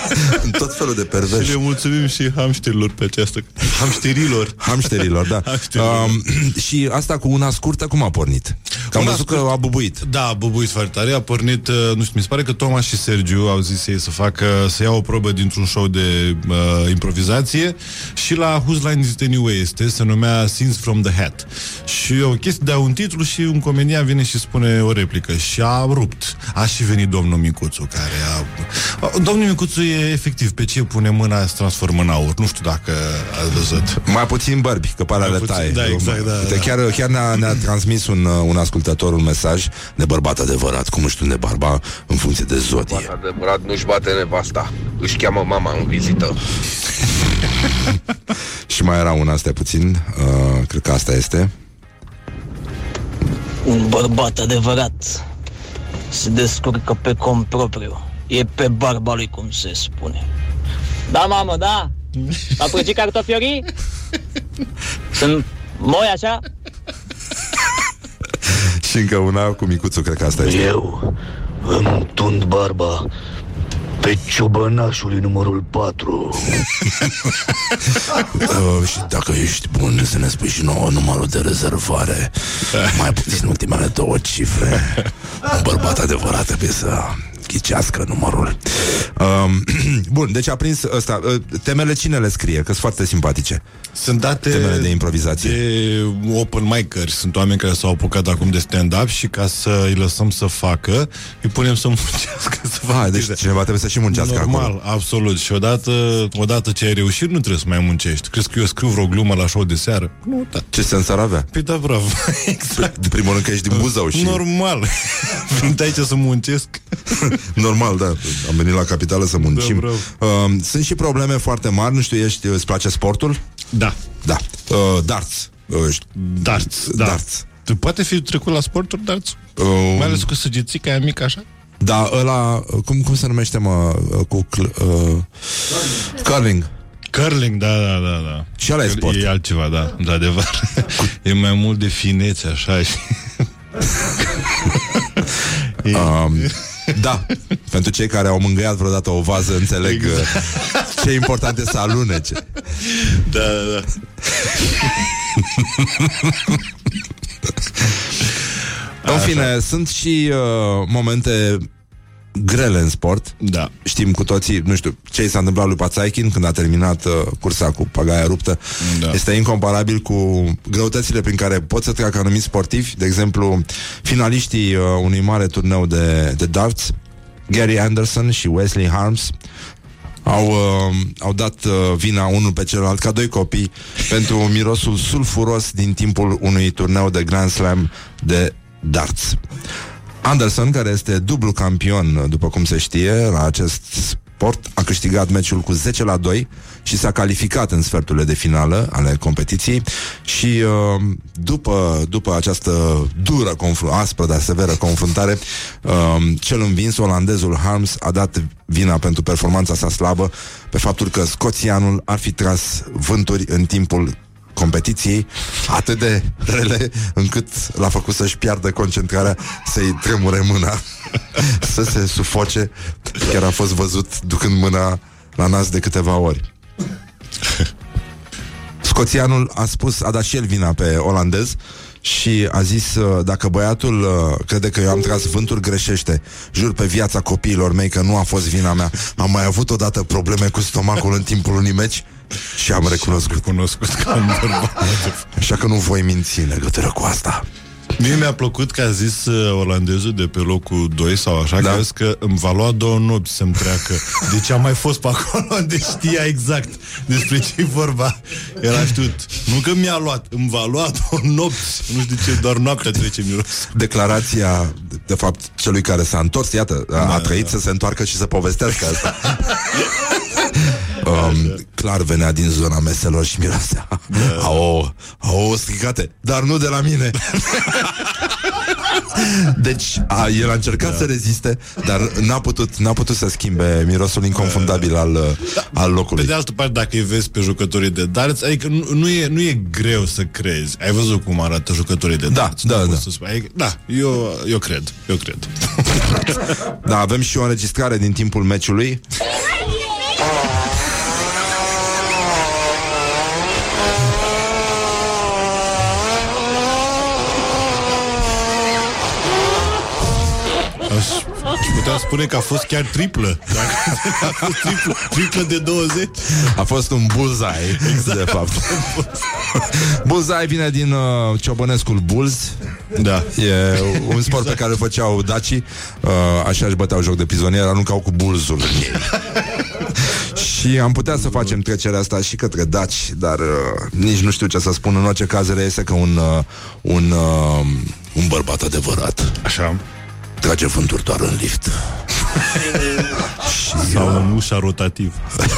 În tot felul de perverși. Și le mulțumim și hamsterilor pe această... Hamsterilor. Hamsterilor, da. Hamsterilor. Um, și asta cu una scurtă, cum a pornit? Că am Una văzut că a bubuit. Da, a bubuit foarte tare, a pornit, uh, nu știu, mi se pare că Thomas și Sergiu au zis ei să facă, să iau o probă dintr-un show de uh, improvizație și la Whose Line Is It Anyway este, se numea Scenes from the Hat. Și o chestie, dau un titlu și un comedian vine și spune o replică și a rupt. A și venit domnul Micuțu, care a... Domnul Micuțu e efectiv, pe ce pune mâna se transformă în aur. Nu știu dacă ați văzut. Mai puțin bărbi, că pare Mai le puțin, taie. da, exact, da, Uite, da. Chiar, chiar ne-a, ne-a transmis un, uh, un ascultător un mesaj de bărbat adevărat, cum își de barba în funcție de zodie. Adevărat, nu-și bate nevasta. Își cheamă mama în vizită. Și mai era una, stai puțin, uh, cred că asta este. Un bărbat adevărat se descurcă pe cont propriu. E pe barba lui, cum se spune. Da, mamă, da? A prăjit cartofiorii? Sunt moi așa? Și încă una cu micuțul, cred că asta este. Eu îmi tund barba pe ciobănașului numărul 4. Uh, și dacă ești bun să ne spui și nouă numărul de rezervare Mai puțin ultimele două cifre Un bărbat adevărat trebuie să ghicească numărul um, Bun, deci a prins ăsta uh, Temele cine le scrie? Că sunt foarte simpatice Sunt date Temele de improvizație de open miceri. Sunt oameni care s-au apucat acum de stand-up și ca să îi lăsăm să facă, îi punem să muncească, să facă Ah, deci chestia. cineva trebuie să și muncească Normal, acolo absolut. Și odată, odată ce ai reușit, nu trebuie să mai muncești. Crezi că eu scriu vreo glumă la show de seară? Nu, da. Ce sens ar avea? Păi da, bravo. exact. De primul rând că ești din Buzău și... Normal. Venit aici să muncesc. Normal, da. Am venit la capitală să muncim. Da, um, sunt și probleme foarte mari. Nu știu, ești, îți place sportul? Da. Da. Uh, darts. Uh, știi- Darts, da. Darts. Tu poate fi trecut la sporturi, darts? Uh, Mai ales cu săgețica aia mică așa? Da, ăla, cum, cum se numește, mă, cu cl- uh, curling. Curling, da, da, da, da. Și ăla e sport. E altceva, da, de adevăr. e mai mult de finețe, așa și... Um, da, pentru cei care au mângâiat vreodată o vază, înțeleg exact. ce e important e să alunece. Da, da, da. În fine, sunt și uh, momente grele în sport. Da. Știm cu toții, nu știu, ce i s-a întâmplat lui Pațaichin când a terminat uh, cursa cu pagaia ruptă. Da. Este incomparabil cu greutățile prin care pot să treacă anumiți sportivi. De exemplu, finaliștii uh, unui mare turneu de, de darts, Gary Anderson și Wesley Harms, au, uh, au dat uh, vina unul pe celălalt ca doi copii pentru mirosul sulfuros din timpul unui turneu de Grand Slam de darts. Anderson, care este dublu campion, după cum se știe, la acest sport, a câștigat meciul cu 10 la 2 și s-a calificat în sferturile de finală ale competiției. Și uh, după, după această dură, confru- aspră, dar severă confruntare, uh, cel învins, olandezul Harms, a dat vina pentru performanța sa slabă pe faptul că scoțianul ar fi tras vânturi în timpul competiției atât de rele încât l-a făcut să-și piardă concentrarea, să-i tremure mâna, să se sufoce. Chiar a fost văzut ducând mâna la nas de câteva ori. Scoțianul a spus, a dat și el vina pe olandez și a zis uh, dacă băiatul uh, crede că eu am tras vânturi, greșește. Jur pe viața copiilor mei că nu a fost vina mea. Am mai avut odată probleme cu stomacul în timpul unui meci și am recunoscut. recunoscut că am bărbat. Așa că nu voi minți în legătură cu asta. Mie mi-a plăcut că a zis uh, olandezul de pe locul 2 sau așa, da. că a zis că îmi va lua două nopți să-mi treacă. Deci am mai fost pe acolo, deci știa exact despre ce e vorba. Era știut. Nu că mi-a luat, îmi va lua două nopți. Nu știu de ce, doar noaptea trece miros. Declarația, de fapt, celui care s-a întors, iată, a, Da, a trăit da. să se întoarcă și să povestească asta. um, clar venea din zona meselor și mirosea. Da. Au, au stricate, dar nu de la mine. Deci a, el a încercat da. să reziste, dar n-a putut, n-a putut să schimbe mirosul inconfundabil al, al locului. Pe de altă parte, dacă îi vezi pe jucătorii de darts, adică nu, nu, e, nu e greu să crezi. Ai văzut cum arată jucătorii de Da, darts? da, Nu da. poți Să spui. Adică, da, eu, eu cred, eu cred. Da, avem și o înregistrare din timpul meciului. Aș putea spune că a fost chiar triplă. Dacă a fost triplă, triplă de 20. A fost un bullseye, exact. de fapt. bullseye vine din uh, ciobănescul bulls. Da. E un sport pe care îl făceau dacii. Uh, așa își băteau joc de prizonier, aruncau cu bulzul în ei. Și am putea să facem trecerea asta și către daci, dar uh, nici nu știu ce să spun. În orice caz reiese că un, uh, un, uh, un bărbat adevărat Așa. Trage vânturi doar în lift. și, Sau în ușa rotativ.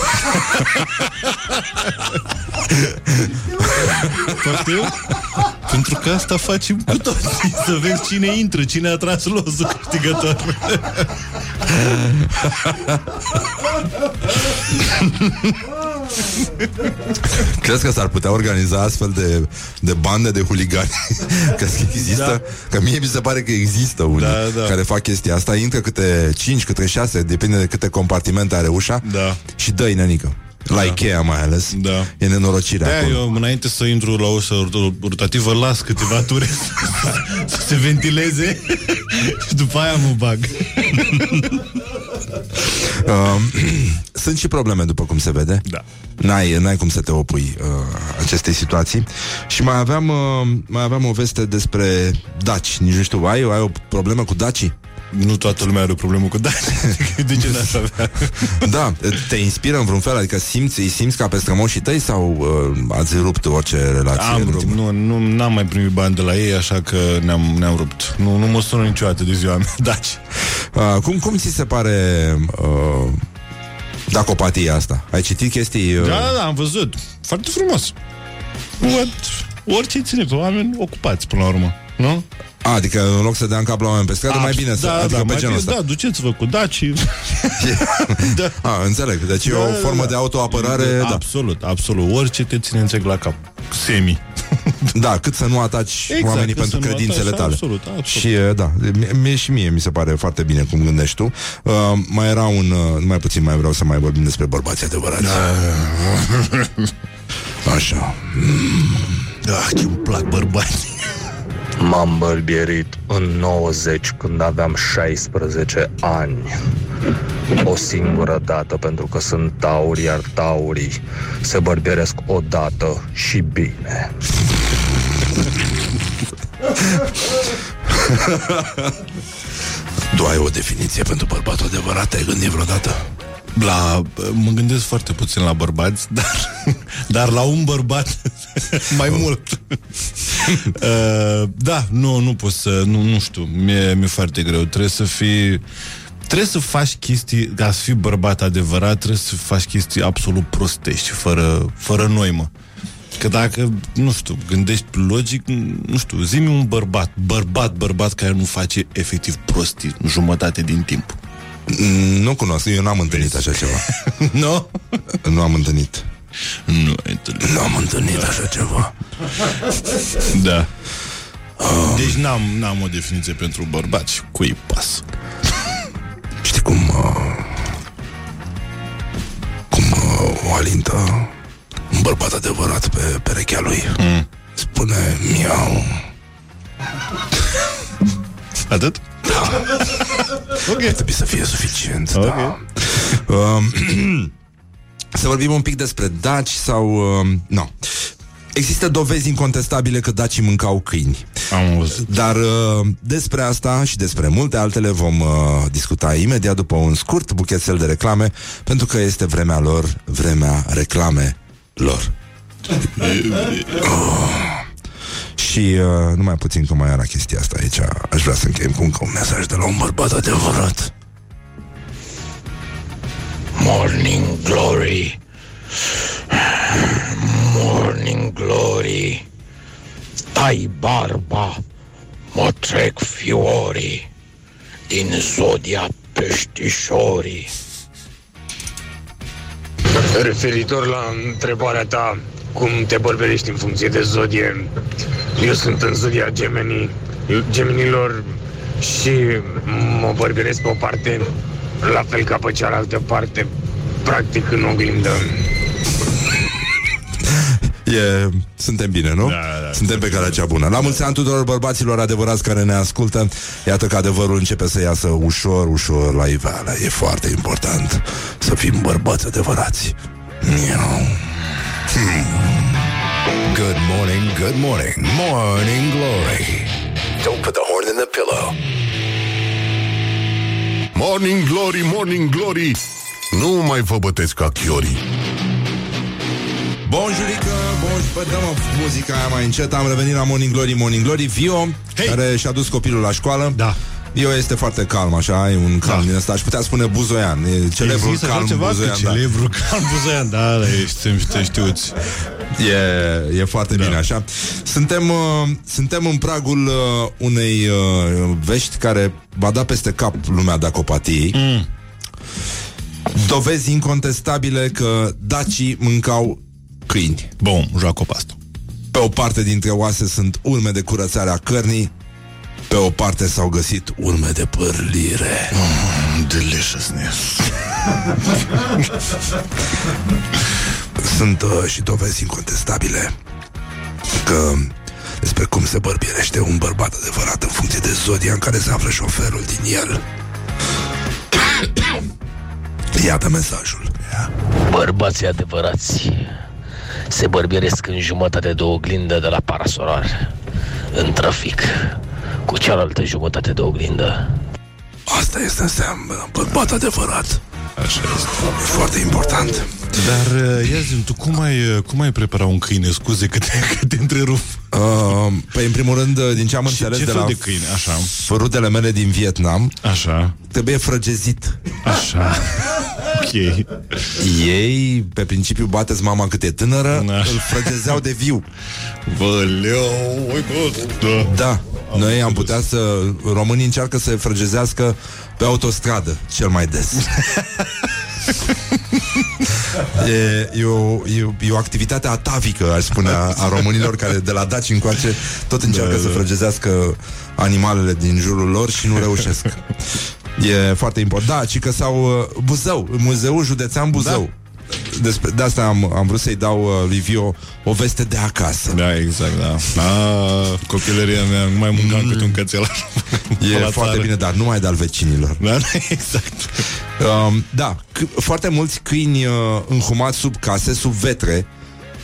Poate? Pentru că asta facem cu toții Să vezi cine intră, cine a tras lozul câștigător Crezi că s-ar putea organiza astfel de, de bande de huligani? Crezi că există? Da. Că mie mi se pare că există unii Da, da. care fac chestia asta. Intră câte 5, câte 6, depinde de câte compartimente are ușa Da. și dă-i nenică. La da. Ikea mai ales. Da. E nenorocirea de acolo. eu, înainte să intru la ușa rot- rotativă, las câteva ture să se ventileze și după aia mă bag. Uh, sunt și probleme, după cum se vede. Da. N-ai, n-ai cum să te opui uh, acestei situații. Și mai aveam, uh, mai aveam o veste despre daci. Nici nu știu, ai, ai o problemă cu dacii? Nu toată lumea are o problemă cu daci. De ce n-aș avea? Da, te inspiră în vreun fel? Adică simți, îi simți ca pe strămoșii tăi sau uh, ați rupt orice relație? Am în rupt, ultimul- nu, nu, n-am mai primit bani de la ei, așa că ne-am, ne-am rupt. Nu, nu mă sună niciodată de ziua mea, daci. Uh, cum, cum ți se pare uh, dacopatia asta? Ai citit chestii? Uh, Da, da, da, am văzut. Foarte frumos. What? Orice ține pe oameni ocupați până la urmă. Nu? A, adică în loc să dea în cap la oameni pe stradă, mai bine să... da, adică da, pe mai genul bine, ăsta. da, duceți-vă cu daci. da. A, înțeleg. Deci e Da, o da, formă da. de autoapărare. Da. Absolut, absolut. Orice te ține înțeleg la cap. Semi. da, cât să nu ataci Exact, oamenii cât pentru să nu credințele ataci, tale. absolut, absolut. Și e, da, mie, mie și mie mi se pare foarte bine cum gândești tu. Uh, mai era un... Uh, mai puțin mai vreau să mai vorbim despre bărbații adevărați. Așa. Ah, ce îmi plac bărbații. M-am bărbierit în 90 când aveam 16 ani. O singură dată pentru că sunt tauri, iar taurii se bărbieresc o dată și bine. Tu ai o definiție pentru bărbatul adevărat? Te-ai gândit vreodată? La, mă gândesc foarte puțin la bărbați, dar, dar la un bărbat mai mult. uh, da, nu, nu pot să, nu, nu știu, mi-e, mi-e foarte greu. Trebuie să fii, trebuie să faci chestii, ca să fii bărbat adevărat, trebuie să faci chestii absolut prostești, fără, fără noimă. Că dacă, nu știu, gândești logic, nu știu, zi un bărbat, bărbat, bărbat care nu face efectiv prostii jumătate din timp. Mm, Nu cunosc, eu n-am întâlnit așa ceva. nu? Nu am întâlnit. Nu ai întâlnit. Nu am întâlnit așa ceva. Da. Deci n-am, n-am o definiție pentru bărbați. Cui pas? Știi cum... Uh, cum uh, o alintă un bărbat adevărat pe perechea lui. Mm. Spune miau, Atât? Ok. Trebuie să fie suficient. Ok. Da. Um, să vorbim un pic despre daci sau... Um, nu. Există dovezi incontestabile că dacii mâncau câini. Am auzit. Dar uh, despre asta și despre multe altele vom uh, discuta imediat după un scurt buchetel de reclame, pentru că este vremea lor, vremea reclame lor. Oh. Și uh, numai puțin că mai era chestia asta aici Aș vrea să încheiem cu încă un mesaj de la un bărbat adevărat. Morning Glory. Morning Glory. Tai barba Mă trec fiorii Din zodia peștișorii. Referitor la întrebarea ta, cum te bărberești în funcție de zodie, eu sunt în zodia Gemeni, Geminilor și mă bărberesc pe o parte, la fel ca pe cealaltă parte, practic în oglindă. E, suntem bine, nu? Da, da, suntem pe calea cea bună. La mulți ani tuturor bărbaților adevărați care ne ascultă. Iată că adevărul începe să iasă ușor, ușor la iveală. E foarte important să fim bărbați adevărați. Miau. Good morning, good morning, morning glory. Don't put the horn in the pillow. Morning Glory, Morning Glory. Nu mai vă bătesc ca chiorii. Bonjurică, bun, bă, dăm muzica aia mai încet. Am revenit la Morning Glory, Morning Glory. Vio, hey. care și-a dus copilul la școală. Da Vio este foarte calm, așa, e un calm da. din ăsta. Aș putea spune buzoian, e celebrul Există calm ceva buzoian că celebrul calm buzoian, da, da, știm, știm, știuți. E, e foarte da. bine așa. Suntem, uh, suntem în pragul uh, unei uh, vești care va da peste cap lumea dacopatiei mm. Dovezi incontestabile că dacii mâncau câini. Bun, joacă pe asta Pe o parte dintre oase sunt urme de curățare a cărnii Pe o parte s-au găsit urme de părlire mm, Deliciousness Sunt uh, și dovezi incontestabile Că despre cum se bărbirește un bărbat adevărat în funcție de zodia în care se află șoferul din el. Iată mesajul. Bărbații adevărați se bărbieresc în jumătate de oglindă de la parasolar, în trafic, cu cealaltă jumătate de oglindă. Asta este înseamnă bărbat adevărat. Așa este. E foarte important. Dar, uh, ia zi tu cum ai, uh, cum ai prepara un câine? Scuze că te, că te întrerup. Uh, păi, în primul rând, uh, din ce am înțeles ce de fel la de câine? Așa. rudele mele din Vietnam, Așa. trebuie frăgezit. Așa. Ok. Ei, pe principiu, bateți mama cât e tânără, Așa. îl frăgezeau de viu. Bă, leu, oi, bă, da. Da, noi am putea să... Românii încearcă să frăgezească pe autostradă, cel mai des. e, e, o, e, o- e o activitate atavică, aș spune, a, a românilor care de la Daci încoace tot încearcă Da, să da. frăgezească animalele din jurul lor și nu reușesc. E foarte important. Da, ci că sau uh, Buzău, Muzeul Județean Buzău. Despre, de asta am, am vrut să-i dau uh, lui Vio o veste de acasă. Da, exact, da. A, copilăria mea nu mai mâncam mm. cât un cățel E la foarte țară. bine, dar numai de al vecinilor. Da, da, exact. Um, da, c- foarte mulți câini uh, înhumați sub case, sub vetre,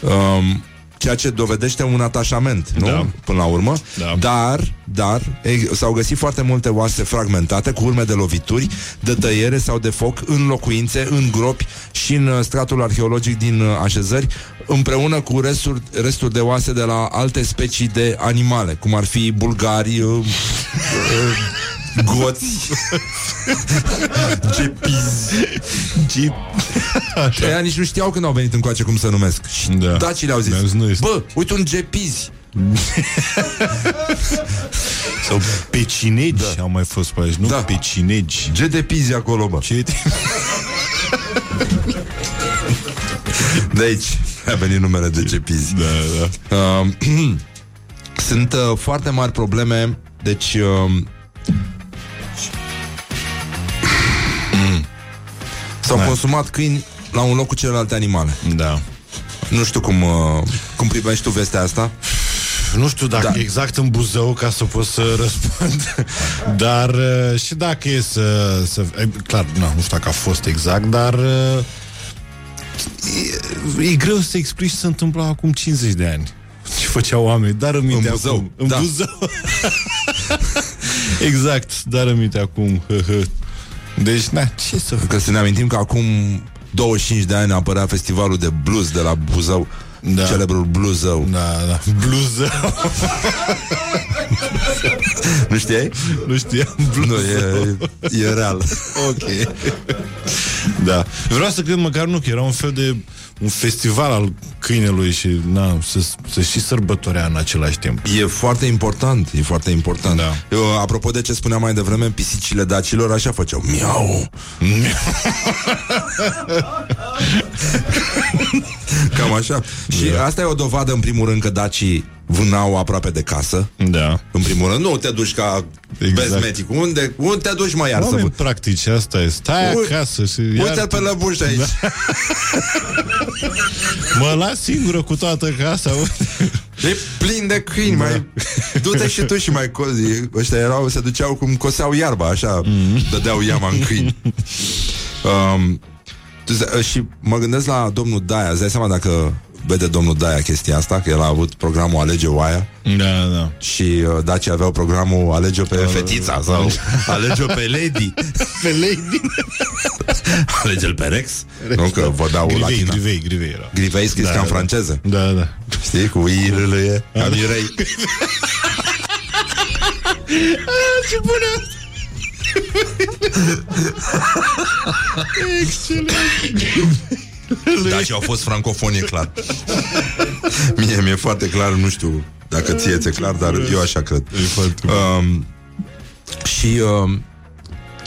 um, ceea ce dovedește un atașament, nu? Da. Până la urmă. Da. Dar, dar, e, s-au găsit foarte multe oase fragmentate cu urme de lovituri, de tăiere sau de foc în locuințe, în gropi și în uh, stratul arheologic din uh, așezări, împreună cu resturi, resturi de oase de la alte specii de animale, cum ar fi bulgari, uh, uh, goți, gepizi. Jeep. Așa. Ăia nici nu știau când au venit încoace cum se numesc. Și Da. dacii le-au zis, Mi-au zis, nu este. bă, uite un gepizi. Sau pecinegi da. au mai fost pe aici, nu? Da. Pecinegi. Ce de pizi acolo, bă? Ce De aici a venit numele de gepizi. Da, da. Uh, sunt uh, foarte mari probleme, deci... Uh, S-au Da. consumat câini la un loc cu celelalte animale. Da. Nu știu cum, uh, cum privești tu vestea asta. nu știu dacă da. exact în Buzău ca să pot să răspund, dar uh, și dacă e să... să e, clar, nu, nu știu dacă a fost exact, dar uh, e, e greu să explici ce se întâmpla acum 50 de ani. Ce făceau oameni, dar în minte În Buzău, acum. În da. Buzău. exact, dar în minte acum. Deci, na, ce să fac? Că să ne amintim că acum 25 de ani apărea festivalul de blues de la Buzău. Da. Celebrul Bluezău. Da, da. Bluzău. Nu știai? Nu știam. Nu, e, e real. Ok. Da. Vreau să cred măcar nu, că era un fel de un festival al câinelui și na, să, să și sărbătorea în același timp. E foarte important, e foarte important. Da. Eu, apropo de ce spuneam mai devreme, pisicile dacilor așa făceau. Miau. Cam așa. Și Da. asta e o dovadă, în primul rând, că dacii vânau aproape de casă. Da. În primul rând, nu te duci ca Exact. bezmetic. Unde, unde te duci, mai iar să Oameni vă... practici, asta e. Stai Ui- acasă și iar... Uite-l pe lăbuș aici. Da. Mă las singură cu toată casa. E plin de câini, Da. mai... Du-te și tu și mai cozi. Ăștia erau, se duceau cum coseau iarba, așa, Mhm. dădeau iama în câini. Um, tu zi- și mă gândesc la domnul Daia, îți dai seama dacă vede domnul Daia chestia asta, că el a avut programul Alege Oaia Da, da. și uh, Dacia aveau programul Alege pe Da, da, fetița da. sau Alege pe lady. Pe lady. Alege-l pe Rex. Nu că vorbeau Grivei, latina. grivei, grivei era. Grivei scris Da, ca în da. franceză. Da, da. Știi, cu iile, ca mirei. Ce bună! Excelent! Da, și au fost francofonie, clar. Mie mi-e foarte clar, nu știu dacă ție ți-e clar, dar eu așa cred. E foarte Um, și um,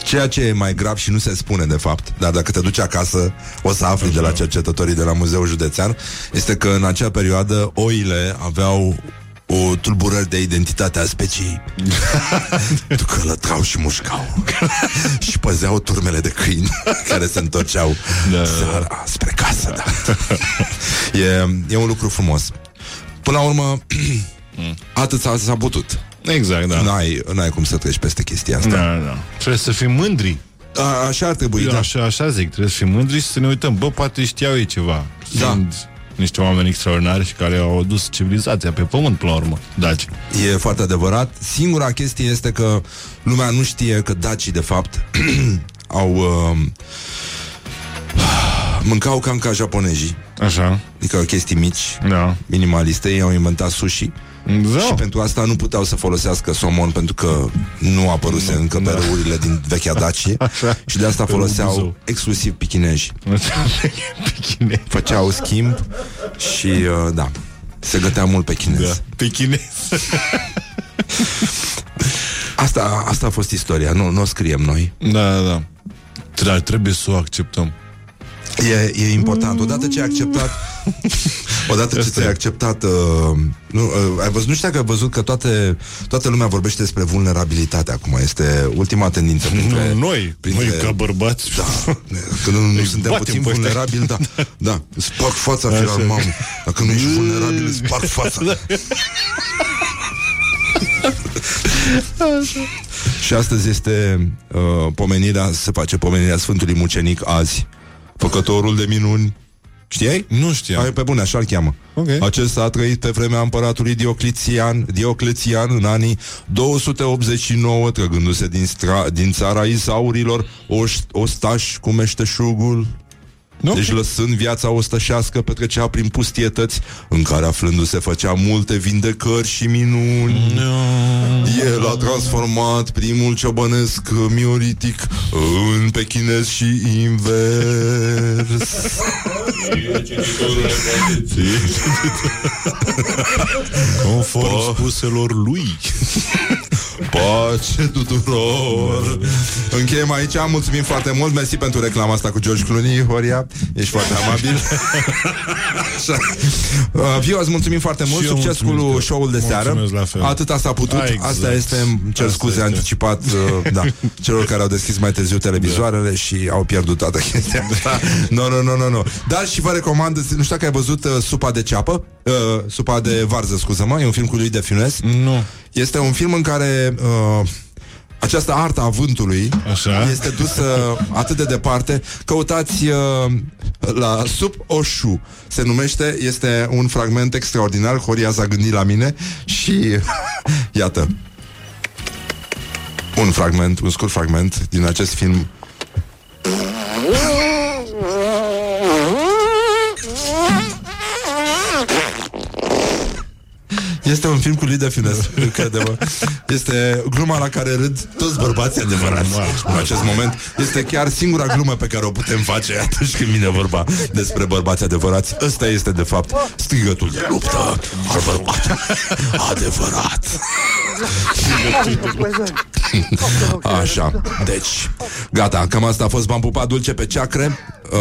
ceea ce e mai grav și nu se spune de fapt, dar dacă te duci acasă o să afli de la cercetătorii de la Muzeul Județean, este că în acea perioadă oile aveau o tulburări de identitate a speciei. că lătrau și mușcau. și păzeau turmele de câini care se întorceau Da. seara spre casă. Da. e, e un lucru frumos. Până la urmă, atât s-a, s-a putut. Exact, da. N-ai, n-ai cum să treci peste chestia asta. Da, da. Trebuie să fim mândri. A, așa ar trebui, Eu da. așa, așa zic, trebuie să fim mândri și să ne uităm. Bă, poate știau ei ceva. Da. Sunt niște oameni extraordinari și care au adus civilizația pe pământ, până la urmă. Daci. E foarte adevărat. Singura chestie este că lumea nu știe că dacii, de fapt, au... Uh, mâncau cam ca japonezii. Așa. Adică chestii mici, Da. minimaliste. Ei au inventat sushi. Da. Și pentru asta nu puteau să folosească somon Pentru că nu apăruse încă pe râurile din vechea Dacie Așa. Și de asta Pe foloseau Buzău. exclusiv pichineji Pechine. Făceau schimb Și uh, da Se gătea mult pe chinez Da. Pe chinez. asta, asta a fost istoria Nu, nu o scriem noi Da, da, da. Dar trebuie să o acceptăm. E, e important. Odată ce ai acceptat Odată ce Asta ți-ai e. acceptat uh, nu, uh, ai văzut, nu știu dacă ai văzut că toate, toată lumea vorbește despre vulnerabilitate acum. Este ultima tendință printre, Nu, noi, printre, noi ca bărbați. Da, că nu, nu Îi suntem batem puțin pe ăștia. vulnerabili, da. Da, îți sparg fața, Așa. firar mamă. Dacă nu ești vulnerabil, îți sparg fața. Și astăzi este uh, pomenirea, se face pomenirea Sfântului Mucenic azi, făcătorul de minuni. Știai? Nu știam. Hai pe bune, așa-l cheamă. Ok. Acesta a trăit pe vremea împăratului Diocletian, Diocletian în anii 289, trăgându-se din, stra, din țara Isaurilor, oș, ostaș cu meșteșugul. Ok. Deci lăsând viața ostășească petrecea prin pustietăți în care aflându-se făcea multe vindecări și minuni. El a transformat primul ciobănesc mioritic în pechinez și invers. Conform spuselor lui. Pace tuturor! Încheiem aici, mulțumim foarte mult. Mersi pentru reclama asta cu George Clooney Horia, ești foarte amabil. Așa. uh, Vio, îți mulțumim foarte mult. Și eu Succes mulțumesc. cu show-ul de seară. Mulțumesc la fel. Atât s-a putut. Da, exact. Asta este, îmi cer Asta scuze este. anticipat uh, da, Celor care au deschis mai târziu televizoarele Și au pierdut toată chestia asta. Nu, nu, nu, nu, nu Dar și vă recomand, nu știu dacă ai văzut uh, Supa de ceapă? Uh, Supa de varză, scuză-mă. E un film cu lui de Funes Nu Este un film în care uh, această artă a vântului Așa. este dusă atât de departe. Căutați uh, la Sub Oșu se numește, este un fragment extraordinar, Horia s-a gândit la mine și iată. Un fragment, un scurt fragment din acest film Este un film cu Lida Finescu, crede-mă. Este gluma la care râd toți bărbații adevărați în acest moment. Este chiar singura glumă pe care o putem face atunci când vine vorba despre bărbați adevărați. Ăsta este, de fapt, strigătul de luptă al bărbatului adevărat. Așa, deci, gata, cam asta a fost V-am pupat dulce pe ceacre um,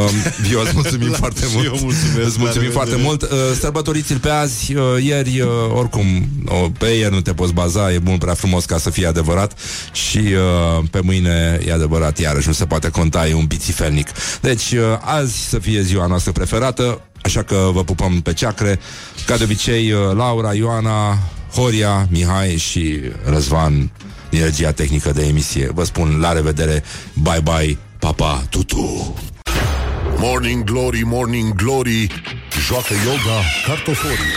Eu îți mulțumim foarte Și mult eu mulțumesc, Îți mulțumim la foarte revedere. mult uh, Sărbătoriți-l pe azi, uh, ieri uh, Oricum, uh, pe ieri nu te poți baza E mult prea frumos ca să fie adevărat Și uh, pe mâine e adevărat Iarăși nu se poate conta, e un pițifelnic Deci, uh, azi să fie ziua noastră preferată Așa că vă pupăm pe ceacre. Ca de obicei, uh, Laura, Ioana Horia, Mihai și Răzvan Energia tehnică de emisie. Vă spun la revedere, bye bye Papa, tutu. Morning Glory, Morning Glory Joacă yoga cartoforii